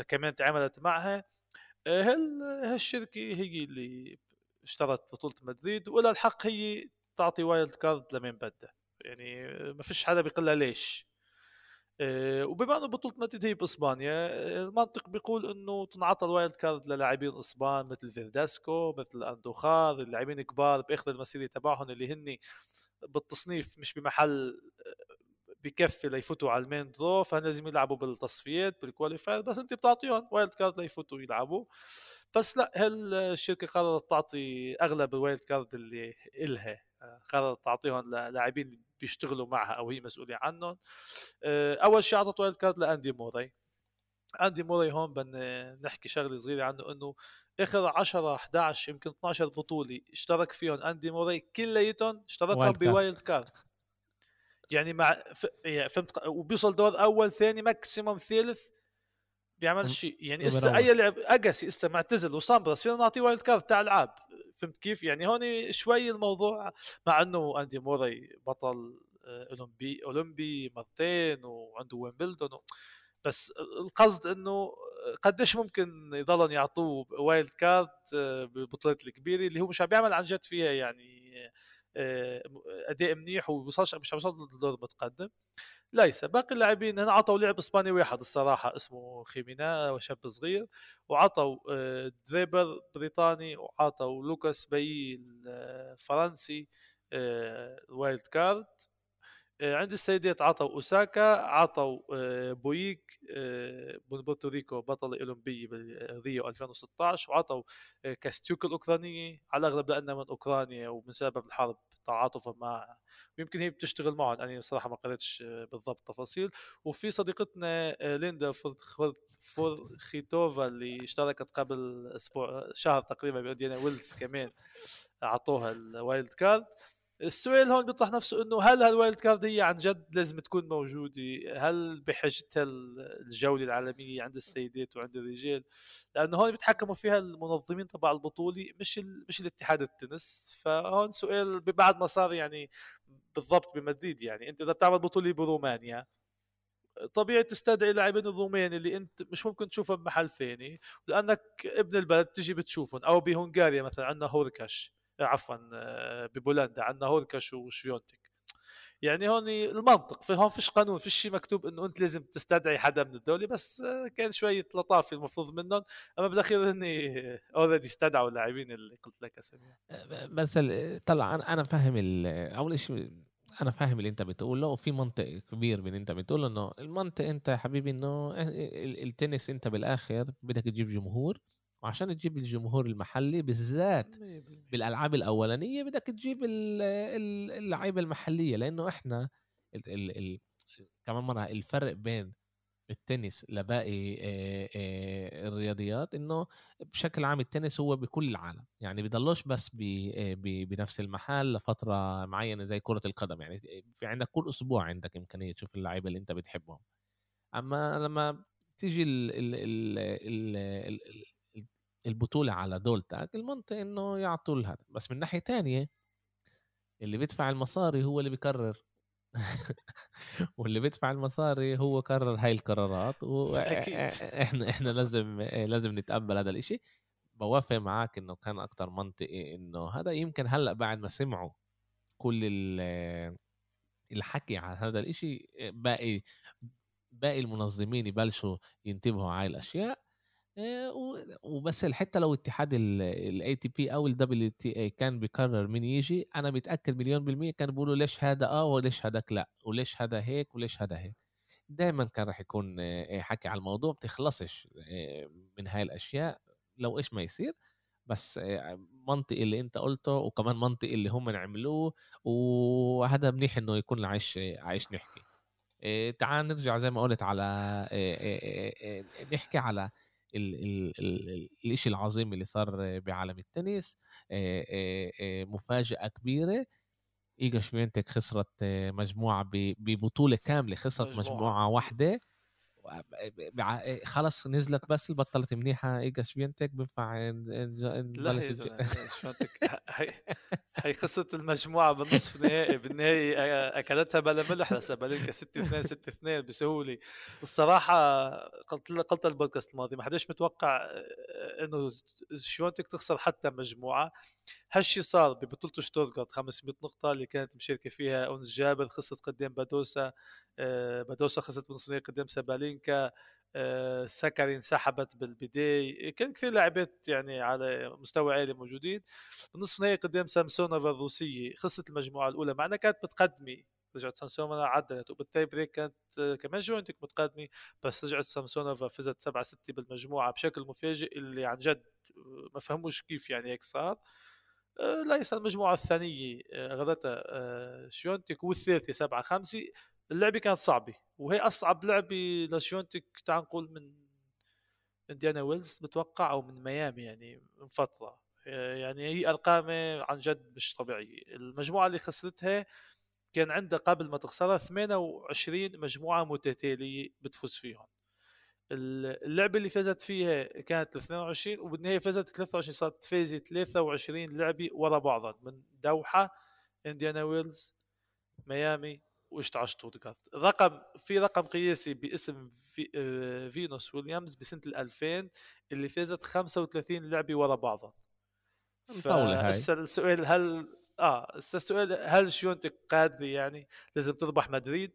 [SPEAKER 2] كمان تعاملت معها. هالشركة هي اللي اشترت بطولة مدريد ولا الحق هي بتعطي wild card لمين بدها. يعني ما فيش حدا بيقول ليش. آه، وبما إنه بطولة مدريد هي بإسبانيا المنطق بيقول إنه تنعطى ال wild card للاعبين إسبان مثل فيرداسكو مثل أندوخار اللاعبين كبار باخر المسيرة تبعهم اللي هن بالتصنيف مش بمحل بكفي ليفوتوا على ال main draw فهن لازم يلعبوا بالتصفيات بال qualifier بس انت بتعطيهم wild card ليفوتوا يلعبوا. بس لا هالشركه قررت تعطي أغلب ال wild card اللي إلها قررت تعطيهم للاعبين بيشتغلوا معها أو هي مسؤولة عنهم. آه، أول شيء أعطت wild card لأندي موراي. أندي موراي هون بدنا نحكي شغلة صغيرة عنه إنه آخر 10 11 يمكن 12 بطولة اشترك فيهم أندي موراي كلياتهم اشتركهم ب wild card يعني مع ف... يعني فهمت وبيوصل دور أول ثاني maximum ثالث بيعمل شيء. يعني اسا أي لعب اجاسي اسا معتزل وسامبراس فينا نعطيه wild card تاع ألعاب. فهمت كيف؟ يعني هون شوي الموضوع مع إنه أندي موراي بطل آه، اولمبي أولمبي مرتين وعنده ويمبلدون بس القصد إنه قديش ممكن يضلهم يعطوه wild card آه، بالبطولات الكبيرة اللي هو مش عم بيعمل عن جد فيها يعني آه، أداء منيح وبوصلش مش عم يوصل للدور المتقدم. ليس باقي اللاعبين هنا عطوا لعب إسباني واحد الصراحة اسمه خيمينا وشاب صغير وعطوا آه، دريبر بريطاني وعطوا لوكاس بوي الفرنسي wild card. عند السيدات عطوا اوساكا عطوا بويج من بورتوريكو بطل الاولمبي بريو 2016 وعطوا كاستيوك الاوكرانيه على الأغلب لانها من أوكرانيا ومن سبب الحرب تعاطفا مع ويمكن هي بتشتغل معهم أنا بصراحه ما قريتش بالضبط تفاصيل. وفي صديقتنا ليندا فروهفيرتوفا اللي اشتركت قبل أسبوع شهر تقريبا بإنديان ويلز كمان أعطوها ال wild card. السؤال هون بيطرح نفسه إنه هل هال wild card هي عن جد لازم تكون موجودة؟ هل بحاجتها الجولة العالمية عند السيدات وعند الرجال؟ لأنه هون بيتحكموا فيها المنظمين تبع البطولة مش ال... مش الاتحاد التنس فهون سؤال بعد ما صار يعني بالضبط بمدريد يعني أنت إذا بتعمل بطولة برومانيا طبيعي تستدعي لاعبين الرومان اللي أنت مش ممكن تشوفهم بمحل ثاني لأنك ابن البلد تجي بتشوفهم أو بهنغاريا مثلا عندنا هوركاش عفوا ببولندا عندنا هوركاش وشيونتك يعني هون المنطق في هون فيش قانون فيش شيء مكتوب إنه أنت لازم تستدعي حدا من الدولة بس كان شوية لطافه المفروض منهم. أما بالأخير هني اوريدي استدعوا اللاعبين اللي قلت لك
[SPEAKER 1] أساميهم. بس طلع أنا فاهم أول شيء أنا فاهم اللي أنت بتقوله وفي منطق كبير من أنت بتقوله إنه المنطق أنت يا حبيبي إنه التنس أنت بالآخر بدك تجيب جمهور. وعشان تجيب الجمهور المحلي بالذات بالألعاب الأولانية بدك تجيب اللعيبة المحلية لأنه إحنا ال ال ال كمان مرة الفرق بين التنس لباقي الرياضيات إنه بشكل عام التنس هو بكل العالم. يعني بضلوش بس بنفس المحل لفترة معينة زي كرة القدم. يعني في عندك كل أسبوع عندك إمكانية تشوف اللعيبة اللي أنت بتحبهم. أما لما تيجي ال ال ال ال ال البطولة على دولتك المنطق إنه يعطوا هذا بس من ناحية تانية اللي بيدفع المصاري هو اللي بيقرر واللي بيدفع المصاري هو قرر هاي القرارات وإحنا إحنا لازم لازم نتقبل هذا الإشي. بوافق معك إنه كان أكتر منطقي إنه هذا. يمكن هلأ بعد ما سمعوا كل الحكي عن هذا الإشي باقي باقي المنظمين يبلشوا ينتبهوا على الأشياء. وبس حتى لو اتحاد ال ATP أو ال WTA كان بيقرر مين يجي أنا متأكد مليون بالمية كان بيقولوا ليش هذا آه وليش هذاك لأ وليش هذا هيك وليش هذا هيك. دائما كان راح يكون آه، حكي على الموضوع بتخلصش آه، من هاي الأشياء لو إيش ما يصير. بس منطقي اللي أنت قلته وكمان منطقي اللي هم عملوه وهذا منيح إنه يكون عايش عايش نحكي. تعال نرجع زي ما قلت على نحكي على الشيء العظيم اللي صار بعالم التنس مفاجأة كبيرة. إيجا شوينتك خسرت مجموعة ببطولة كاملة خسرت مجموعة, مجموعة واحدة. خلص نزلت بس بطلت منيحة. إيجا شوينتك بينفع
[SPEAKER 2] نبلش هي خسرت المجموعة بالنصف النهائي بالنهائي أكلتها بلا ملح. لسابالينكا 6 2 6 2 بسهولة. الصراحة قلت قلت البودكاست الماضي ما حدش متوقع إنه شيونتك تخسر حتى مجموعة. هالشي صار ببطولة شتوتغارت 500 نقطة اللي كانت مشاركة فيها اونس جابر خسرت قدام بادوسا بادوسا خسرت بالنصف النهائي قدام سابالينكا. آه، ساكاري انسحبت بالبداية كان كثير لاعبات يعني على مستوى عالي موجودين. بالنصف النهائي قدام سامسونوفا الروسية خسرت المجموعة الأولى. مع أنها كانت متقدمة رجعت سامسونوفا عدلت. وبال tie break كانت آه، كمان شفيونتك متقدمة بس رجعت سامسونوفا فازت 7 6 بالمجموعة بشكل مفاجئ اللي عن جد آه، ما فهموش كيف يعني هيك صار. ليس المجموعة الثانية غدتها شيونتك والثالثة 7 5 اللعبة كانت صعبة وهي أصعب لعبة لشيونتك تعال نقول من إنديانا ويلز بتوقع أو من ميامي يعني من فترة. يعني هي أرقامه عن جد مش طبيعية. المجموعة اللي خسرتها كان عندها قبل ما تخسرها 28 مجموعة متتالية بتفوز فيهم. اللعبة اللي فازت فيها كانت 22 وبالنهاية فازت 23 صارت فازت 23 لعبة ورا بعضها من دوحة إنديانا ويلز ميامي واشتعل شتوتغارت رقم في رقم قياسي باسم في آه، فينوس ويليامز بسنة 2000 اللي فازت 35 لعبة ورا بعضها
[SPEAKER 1] مطولة هاي.
[SPEAKER 2] السؤال هل آه السؤال هل شيونتك قادر يعني؟ لازم تربح مدريد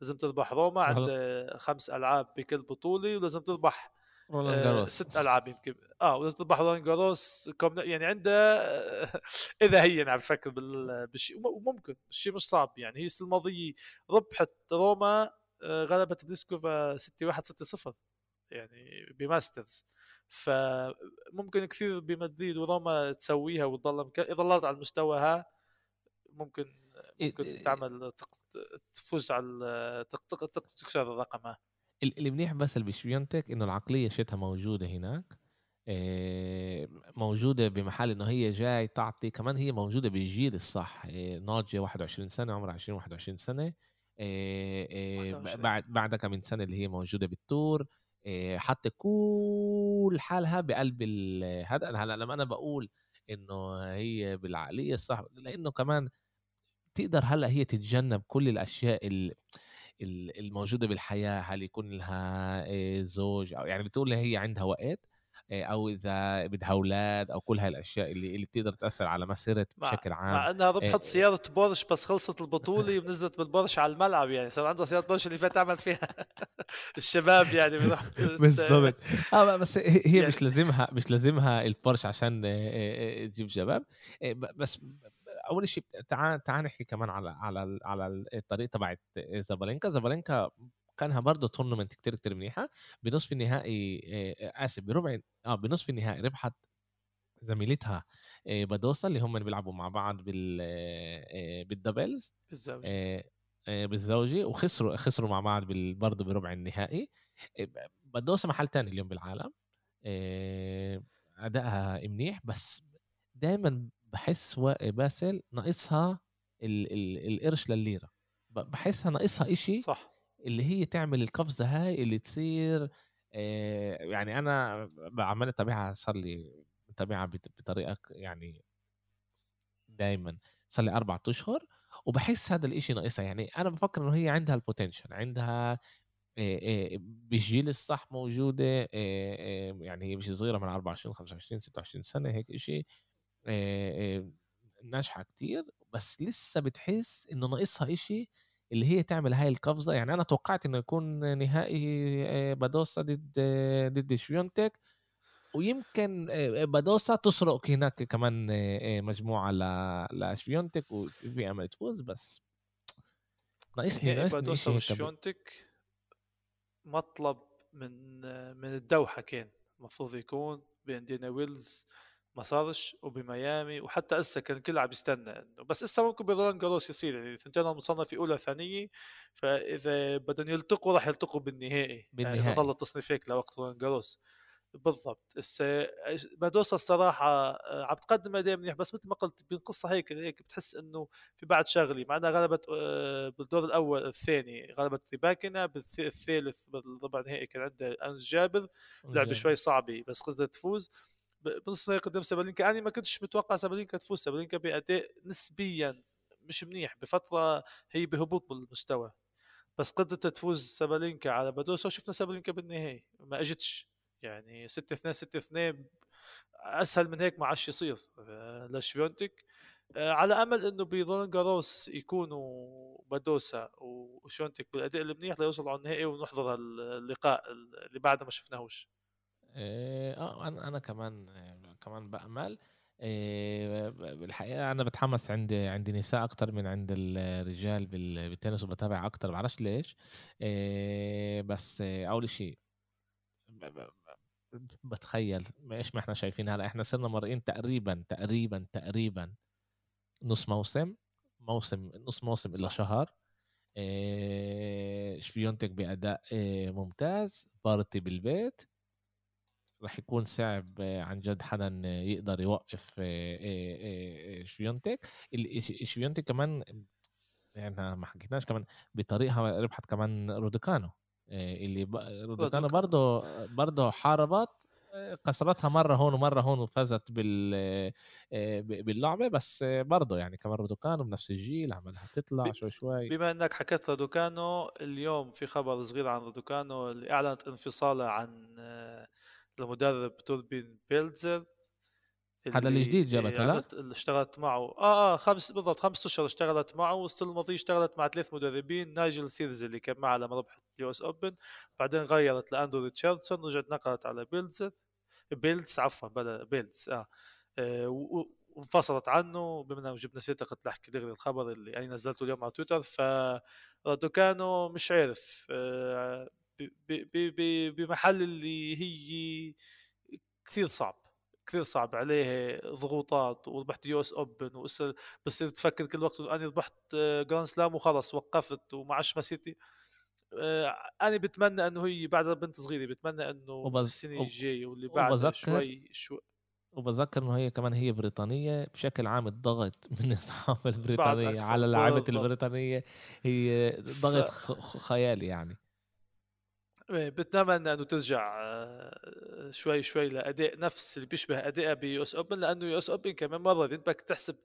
[SPEAKER 2] لازم تربح روما عند خمس ألعاب بكل بطولة ولازم تربح
[SPEAKER 1] رولان جاروس.
[SPEAKER 2] ست ألعاب يمكن. آه ولازم تربح رولان جاروس يعني عنده إذا هي عم بفكر بالشيء وممكن. الشيء مش صعب يعني. هي السنة الماضية ربحت روما آه، غلبت بليسكوفا 6 1 6 0 يعني ب Masters. فممكن كثير بمدريد وروما تسويها وتضل إذا ظلت على المستوى ها ممكن ممكن تعمل تفوز على تكسر الرقم ها
[SPEAKER 1] اللي منيح بس اللي بشبيونتك إنه العقلية شتها موجودة هناك موجودة بمحل إنه هي جاي تعطي كمان هي موجودة بالجيل الصح ناضجة 21 سنة عمرها 20 21 سنة بعد بعدها كم من سنة اللي هي موجودة بالتور حتى كل حالها بقلب هذا هلأ لما أنا بقول إنه هي بالعقلية الصح لأنه كمان تقدر هلأ هي تتجنب كل الأشياء اللي الموجودة بالحياة هل يكون لها زوج أو يعني بتقول هي عندها وقت أو إذا بدها أولاد أو كل هاي الأشياء اللي اللي بتقدر تأثر على مسيرة بشكل عام
[SPEAKER 2] مع إنها ربحت سياره بورش بس خلصت البطولة ونزلت بالبورش على الملعب يعني صار عندها سياره بورش اللي فات تعمل فيها الشباب يعني
[SPEAKER 1] بالضبط. آه بس هي يعني... مش لازمها مش لازمها البورش عشان تجيب شباب بس أول شيء تعال تعال نحكي كمان على على على الطريق تبعت زابالينكا. زابالينكا كانها برضه tournament كتير كتير منيحة. بنصف النهائي آسف بربع آه بنصف النهائي ربحت زميلتها بادوسا اللي هم اللي بيلعبوا مع بعض بال بال doubles بالزوجي. بالزوجي وخسروا خسروا مع بعض برضه بربع النهائي. بادوسا محل تاني اليوم بالعالم. أدائها منيح بس دائما بحس باسل ناقصها ال ال القرش لليرة. بحسها ناقصها إشي
[SPEAKER 2] صح.
[SPEAKER 1] اللي هي تعمل القفزة هاي اللي تصير آه يعني أنا عمال اتابعها صار لي متابعها بطريقة يعني دائما صار لي أربع أشهر وبحس هذا الإشي ناقصها. يعني أنا بفكر إنه هي عندها البوتنشل عندها بالجيل الصح موجودة يعني هي مش صغيرة من 24 25 26 سنة هيك إشي. ناجحة كتير بس لسه بتحس انه ناقصها إشي اللي هي تعمل هاي القفزة. يعني أنا توقعت إنه يكون نهائي بادوسا ضد ضد شفيونتك ويمكن بادوسا تسرق هناك كمان مجموعة لشفيونتك وفي أمل تفوز بس
[SPEAKER 2] ناقصني ناقصني بادوسا وشفيونتك مطلب من من الدوحة كان. المفروض يكون بين دينا ويلز ما صارش وبميامي وحتى إسا كان الكل عم يستنى إنه. بس إسا ممكن برولان جاروس يصير يعني اثنتين مصنفة أولى ثانية فإذا بدهم يلتقوا راح يلتقوا بالنهائي. يعني بالنهائي. يعني ظل التصنيف هيك لوقت رولان جاروس بالضبط. هسه بادوسا الصراحة آه، عم تقدم اداء منيح بس مثل ما قلت بقصه هيك هيك بتحس إنه في بعد شغلي مع إنها غلبت آه، بالدور الأول الثاني غلبت ريباكنا بالثالث بالربع النهائي كان عندها أنس جابر. لعبة شوي صعبة بس قصدت تفوز. نهائي قدام سابالينكا أنا ما كنتش متوقع سابالينكا تفوز. سابالينكا بأداء نسبيا مش منيح بفترة هي بهبوط بالمستوى. بس قدرت تفوز سابالينكا على بادوسا وشفنا سابالينكا بالنهائي ما اجتش يعني 6 2 6 2 أسهل من هيك ما عادش يصير. آه، لشفيونتك آه، على أمل إنه برولان جاروس يكونوا بادوسا وشونتك بالأداء المنيح ليوصلوا على النهائي ونحضر اللقاء اللي بعد ما شفناهوش.
[SPEAKER 1] آه أنا أنا كمان كمان بأمل بالحقيقة أنا بتحمس عند عند نساء أكتر من عند الرجال بالتنس وبتابع أكتر بعرفش ليش بس أول شيء بتخيل إيش ما إحنا شايفين هلأ إحنا صرنا مرقين تقريبا تقريبا تقريبا نص موسم موسم نص موسم إلا شهر شفيونتك بأداء ممتاز بارتي بالبيت راح يكون صعب عن جد حدا يقدر يوقف شفيونتك شفيونتك كمان يعني ما حكيناش كمان بطريقة ربحت كمان رودوكانو اللي روديكانو برضه برضه حاربت كسرتها مرة هون ومرة هون وفازت بال باللعبة. بس برضه يعني كمان رودوكانو بنفس الجيل عملها تطلع شوي شوي.
[SPEAKER 2] بما إنك حكيت رودوكانو اليوم في خبر صغير عن رودوكانو اللي أعلنت انفصالها عن المدرب توربين بيلزر
[SPEAKER 1] هذا اللي جديد جابته لا؟
[SPEAKER 2] اللي اشتغلت معه. آه آه خمس بالضبط خمس أشهر اشتغلت معه والسنة الماضيه اشتغلت مع ثلاث مدربين نايجل سيرز اللي كان معها لما ربحت ال US Open بعدين غيرت لأندرو ريتشاردسون رجعت نقلت على بيلزر بيلز عفوا بلا بيلز آه, آه وانفصلت عنه. بما إنه جبنا سيرتها قلت احكي دغري الخبر اللي أنا نزلته اليوم على تويتر. ف رادوكانو مش عارف آه بمحل اللي هي كثير صعب كثير صعب عليه ضغوطات وربحت US Open بصير تفكر كل وقت أني ربحت Grand Slam وخلص وقفت وما عادش مسيرتي آه، أنا بتمنى إنه هي بعد بنت صغيرة بتمنى إنه وبز... السنة الجاية واللي بعدها شوي شوي
[SPEAKER 1] وبذكر إنه هي كمان هي بريطانية بشكل عام الضغط من الصحافه البريطانية على لاعبة البريطانية هي ضغط ف... خيالي يعني.
[SPEAKER 2] بتمنى إنه ترجع آه، شوي شوي لأداء نفس اللي بيشبه أدائها ب US Open لأنه US Open كمان مرة بدك تحسب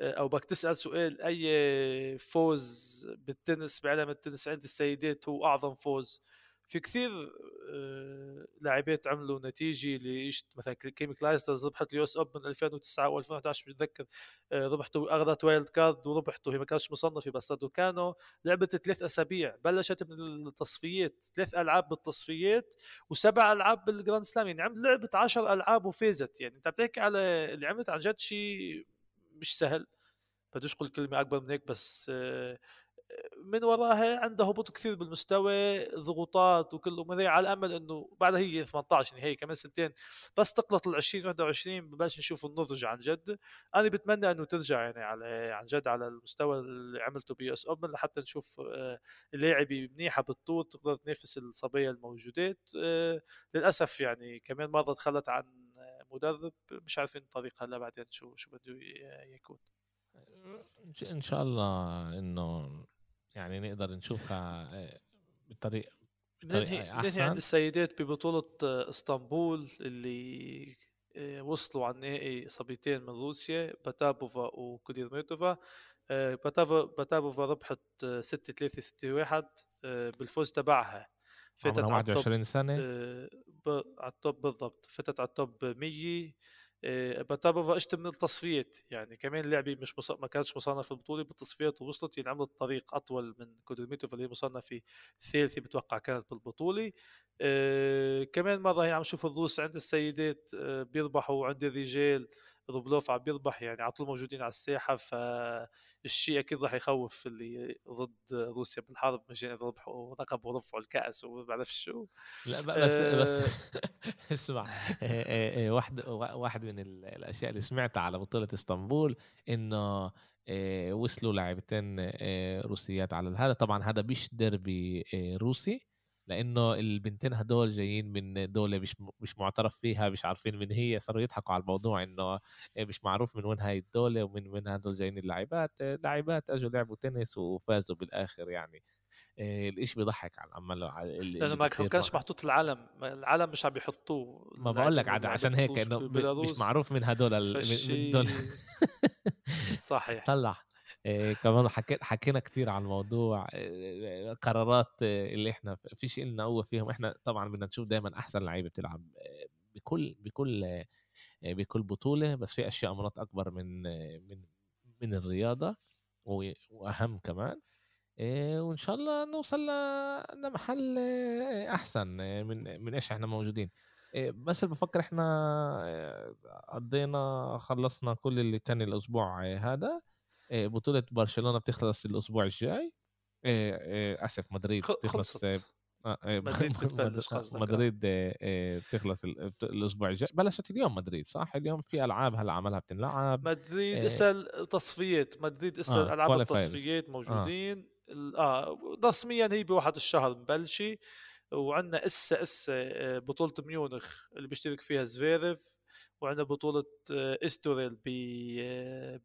[SPEAKER 2] آه، أو بدك تسأل سؤال أي فوز بالتنس بعالم التنس عند السيدات هو أعظم فوز. في كثير آه، لاعبات عملوا نتيجة اللي مثلا كيمي كلايسترز ربحت ال US Open 2009 و2011 بتذكر ربحته أخذت wild card وربحته هي ما كانتش مصنفة بس كانوا لعبت ثلاث أسابيع بلشت من التصفيات ثلاث ألعاب بالتصفيات وسبع ألعاب بال Grand Slam. يعني عملت لعبت 10 ألعاب وفازت. يعني أنت بتحكي على اللي عملت عن جد شيء مش سهل. بدوش أقول كلمة أكبر من هيك بس من وراها عنده هبوط كثير بالمستوى ضغوطات وكله من على امل إنه بعدها هي 18 يعني هي كمان سنتين بس تقلط ال 20 21 ببلش نشوف النضج عن جد. أنا بتمنى إنه ترجع يعني على عن جد على المستوى اللي عملته بي إس أوبن لحتى نشوف آه، لاعبي منيحة بالطول تقدر تنافس الصبية الموجودات آه، للأسف يعني كمان مرة تخلت عن مدرب مش عارفين الطريق هلا بعدين شو شو بده يكون.
[SPEAKER 1] إن شاء الله إنه يعني نقدر نشوفها آه، بطريقة
[SPEAKER 2] ننهي ننهي عند السيدات ببطولة آه، إسطنبول اللي آه، وصلوا على النهائي صبيتين من روسيا باتابوفا وكوديرميتوفا باتابوفا ربحت 6 3 6 1 بالفوز تبعها.
[SPEAKER 1] فاتت على 21 سنة.
[SPEAKER 2] على ال top بالضبط. فاتت على ال top 100 باتابوفا اجت من التصفيات. يعني كمان اللعبه مش مص... ما كانتش مصنفة في البطولة بالتصفيات ووصلت يعني عملت طريق أطول من كودرميتوف اللي مصنفة ثالثة بتوقع كانت بالبطولة. آه كمان مرة هي عم نشوف الروس عند السيدات آه بيربحوا عند الرجال. روبلوف عم بيربح يعني على طول موجودين على الساحة فالشيء أكيد راح يخوف اللي ضد روسيا بالحرب مشان ربحوا لقب ورفعوا الكأس وما بعرف شو
[SPEAKER 1] لا بس بس آه. اسمع آه، آه، واحد واحد من الأشياء اللي سمعتها على بطولة إسطنبول إنه وصلوا لاعبتين روسيات على هذا طبعا هذا مش ديربي روسي لأنه البنتين هدول جايين من دولة مش مش معترف فيها مش عارفين من هي صاروا يضحكوا على الموضوع إنه مش معروف من وين هاي الدولة ومن وين هدول جايين اللاعبات اللاعبات أجوا لعبوا تنس وفازوا بالآخر يعني. الإشي بيضحك على عمال
[SPEAKER 2] لأنه ما كانش محطوط العلم العلم مش عم يحطوه
[SPEAKER 1] ما بقول لك عاد عشان هيك إنه مش معروف من هدول من دول
[SPEAKER 2] صحيح.
[SPEAKER 1] طلع. إيه كمان حكينا حكينا كثير عن الموضوع إيه قرارات اللي إحنا فيش لنا قوه فيهم. إحنا طبعا بدنا نشوف دائما أحسن لعيبة بتلعب بكل بكل بكل بطولة. بس في أشياء مرات أكبر من من من الرياضة وأهم كمان وإن شاء الله نوصل لمحل أحسن من من إيش إحنا موجودين. بس بفكر إحنا قضينا خلصنا كل اللي كان الأسبوع هذا. بطولة برشلونة بتخلص الأسبوع الجاي. إيه آسف مدريد بتخلص آه، آه، مدريد آه، تخلص الأسبوع الجاي. بلشت اليوم مدريد صح؟ اليوم في ألعاب هلا عملها بتنلعب؟
[SPEAKER 2] مدريد إسا تصفيات مدريد إسا آه. العاب التصفيات موجودين. آه رسميا هي بواحد الشهر مبلشة. وعندنا إسا إسا بطولة ميونخ اللي بيشترك فيها زفيرف وعندنا بطولة إستوريل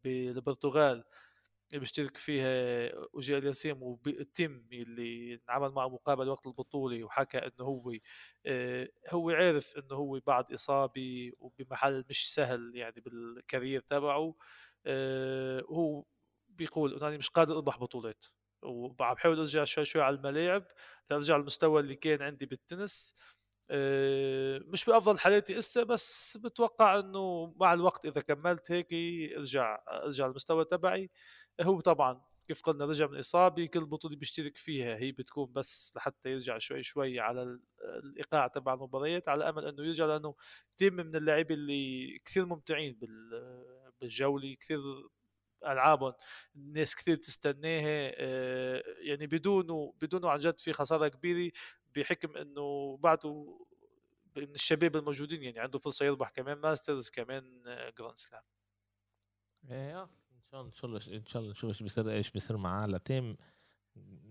[SPEAKER 2] بالبرتغال اللي بيشترك فيها أوجي ألياسيم وتيم اللي انعمل معه مقابلة وقت البطوله وحكى إنه هو آه، هو عارف إنه هو بعد إصابة وبمحل مش سهل يعني بال career تبعه آه، هو بيقول إنه أنا مش قادر اربح بطولات. وعم بحاول أرجع شوي شوي على الملاعب لأرجع المستوى اللي كان عندي بالتنس. آه، مش بأفضل حالاتي إسا بس بتوقع إنه مع الوقت إذا كملت هيك أرجع أرجع المستوى تبعي. هو طبعا كيف قلنا رجع من إصابة كل بطولة بيشترك فيها هي بتكون بس لحتى يرجع شوي شوي على الإيقاع تبع المباريات على امل إنه يرجع لأنه تيم من اللاعبين اللي كثير ممتعين بالجولة كثير ألعابهم الناس كثير بتستناها آه، يعني بدونه بدونه عن جد في خسارة كبيرة. بحكم إنه بعده من الشباب الموجودين يعني عنده فرصة يربح كمان Masters كمان Grand Slam.
[SPEAKER 1] إيه إن شاء الله إن شاء الله نشوف إيش بيصير إيش بيصير معاه. لتيم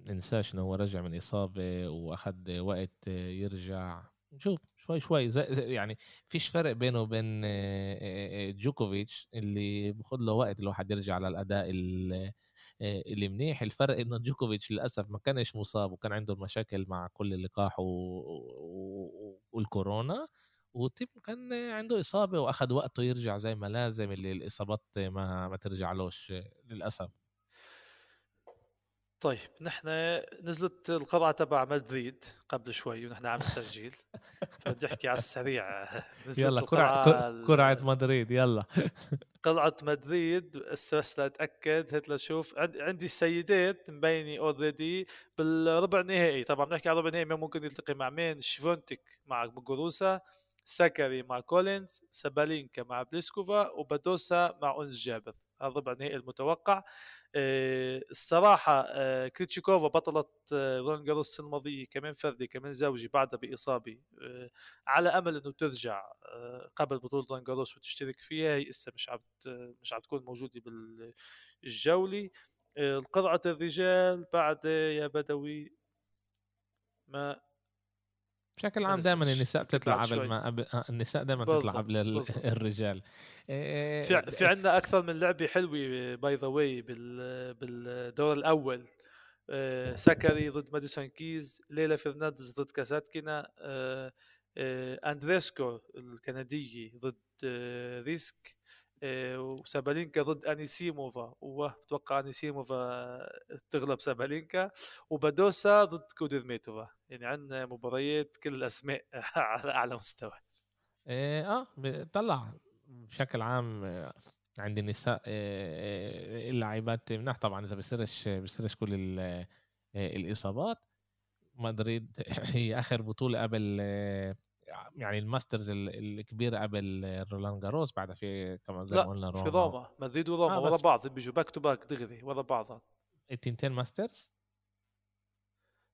[SPEAKER 1] ننساش إنه هو رجع من إصابة وأخذ وقت يرجع. نشوف. شوي شوي زي, زي يعني فيش فرق بينه وبين جوكوفيتش اللي بخذ له وقت الواحد يرجع للاداء اللي منيح الفرق إنه جوكوفيتش للأسف ما كانش مصاب وكان عنده مشاكل مع كل اللقاح. والكورونا وتيم كان عنده إصابة واخذ وقته يرجع زي ما لازم اللي الإصابات ما ما ترجعلوش للأسف
[SPEAKER 2] طيب نحن نزلت القرعه تبع مدريد قبل شوي ونحن عم نسجل فبدي احكي على السريع.
[SPEAKER 1] يلا قرعه قرعه مدريد يلا.
[SPEAKER 2] قرعه مدريد بس لاتاكد هات لشوف عندي السيدات مبينة already بالربع النهائي. طبعا بنحكي على ربع النهائي ممكن يلتقي مع مين؟ شفيونتيك مع موجوروزا سكري مع كولينز سابالينكا مع بليسكوفا وبادوسا مع أنس جابر. هذا ربع النهائي المتوقع. آه، الصراحة آه، كريتشيكوفا بطلت آه، رون جاروس السنة الماضية كمان فردي كمان زوجي بعدها بإصابة على أمل إنه ترجع قبل بطولة رون جاروس وتشترك فيها. هي لسه مش عم مش عم تكون موجودة بالجولة. القرعة الرجال بعد يا بدوي ما
[SPEAKER 1] بشكل عام دائما النساء بتطلع قبل ما قبل آه، النساء دائما بتطلع قبل الرجال.
[SPEAKER 2] في في عندنا أكثر من لعبة حلوة by the way بالدور الأول. آه، سكري ضد ماديسون كيز ليلى فرنانديز ضد كاساتكينا آه، أندريسكو الكندية ضد ريسك وسابالينكا ضد أنيسيموفا. وبتوقع أنيسيموفا تغلب سابالينكا. وبادوسا ضد كوديرميتوفا يعني عندنا مباريات كل الأسماء على أعلى مستوى.
[SPEAKER 1] إيه، آه طلع بشكل عام آه، عند النساء آه، آه، اللاعبات منح طبعا إذا بيصيرش بيصيرش كل الإصابات. مدريد هي آخر بطولة قبل يعني ال Masters الكبيره قبل رولان جاروس. بعدها في كمان
[SPEAKER 2] زي ما قلنا روما في روما. مدريد وروما آه ورا بعض. بيجوا back to back دغري ورا بعض.
[SPEAKER 1] التنتين Masters؟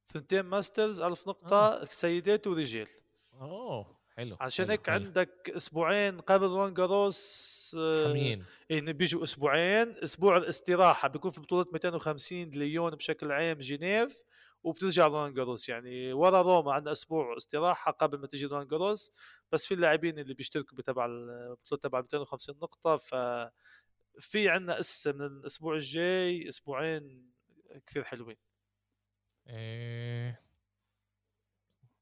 [SPEAKER 2] ثنتين Masters ألف نقطة آه. سيدات ورجال.
[SPEAKER 1] أوه حلو
[SPEAKER 2] عشان هيك. عندك أسبوعين قبل رون جاروس
[SPEAKER 1] آه، حمين
[SPEAKER 2] يعني بيجوا أسبوعين. أسبوع الاستراحة بيكون في بطولة 250 ليون بشكل عام جنيف وبترجع رون جاروس. يعني ورا روما عندنا أسبوع استراحة قبل ما تجي رون جاروس بس في اللاعبين اللي بيشتركوا بتبع البطوله تبع 250 نقطة. ف في عندنا أسا من الأسبوع الجاي أسبوعين كثير حلوين.
[SPEAKER 1] إيه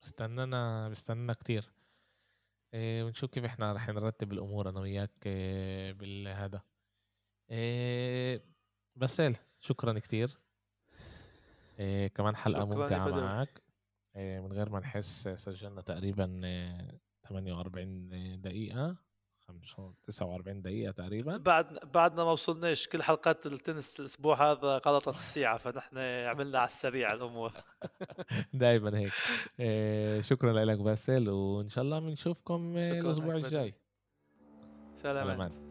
[SPEAKER 1] استنانا بستنانا كتير. إيه ونشوف كيف إحنا رح نرتب الأمور أنا وياك إيه بالهذا. بسال شكرا كتير. كمان حلقة ممتعة معك. من غير ما نحس سجلنا تقريبا 48 دقيقة. 49 دقيقة تقريبا.
[SPEAKER 2] بعد بعدنا ما وصلناش كل حلقات التنس الأسبوع هذا غلطت الساعة فنحن عملنا على السريع الأمور.
[SPEAKER 1] دائما هيك. إيه شكرا لك باسل وإن شاء الله بنشوفكم الأسبوع الجاي.
[SPEAKER 2] سلامات.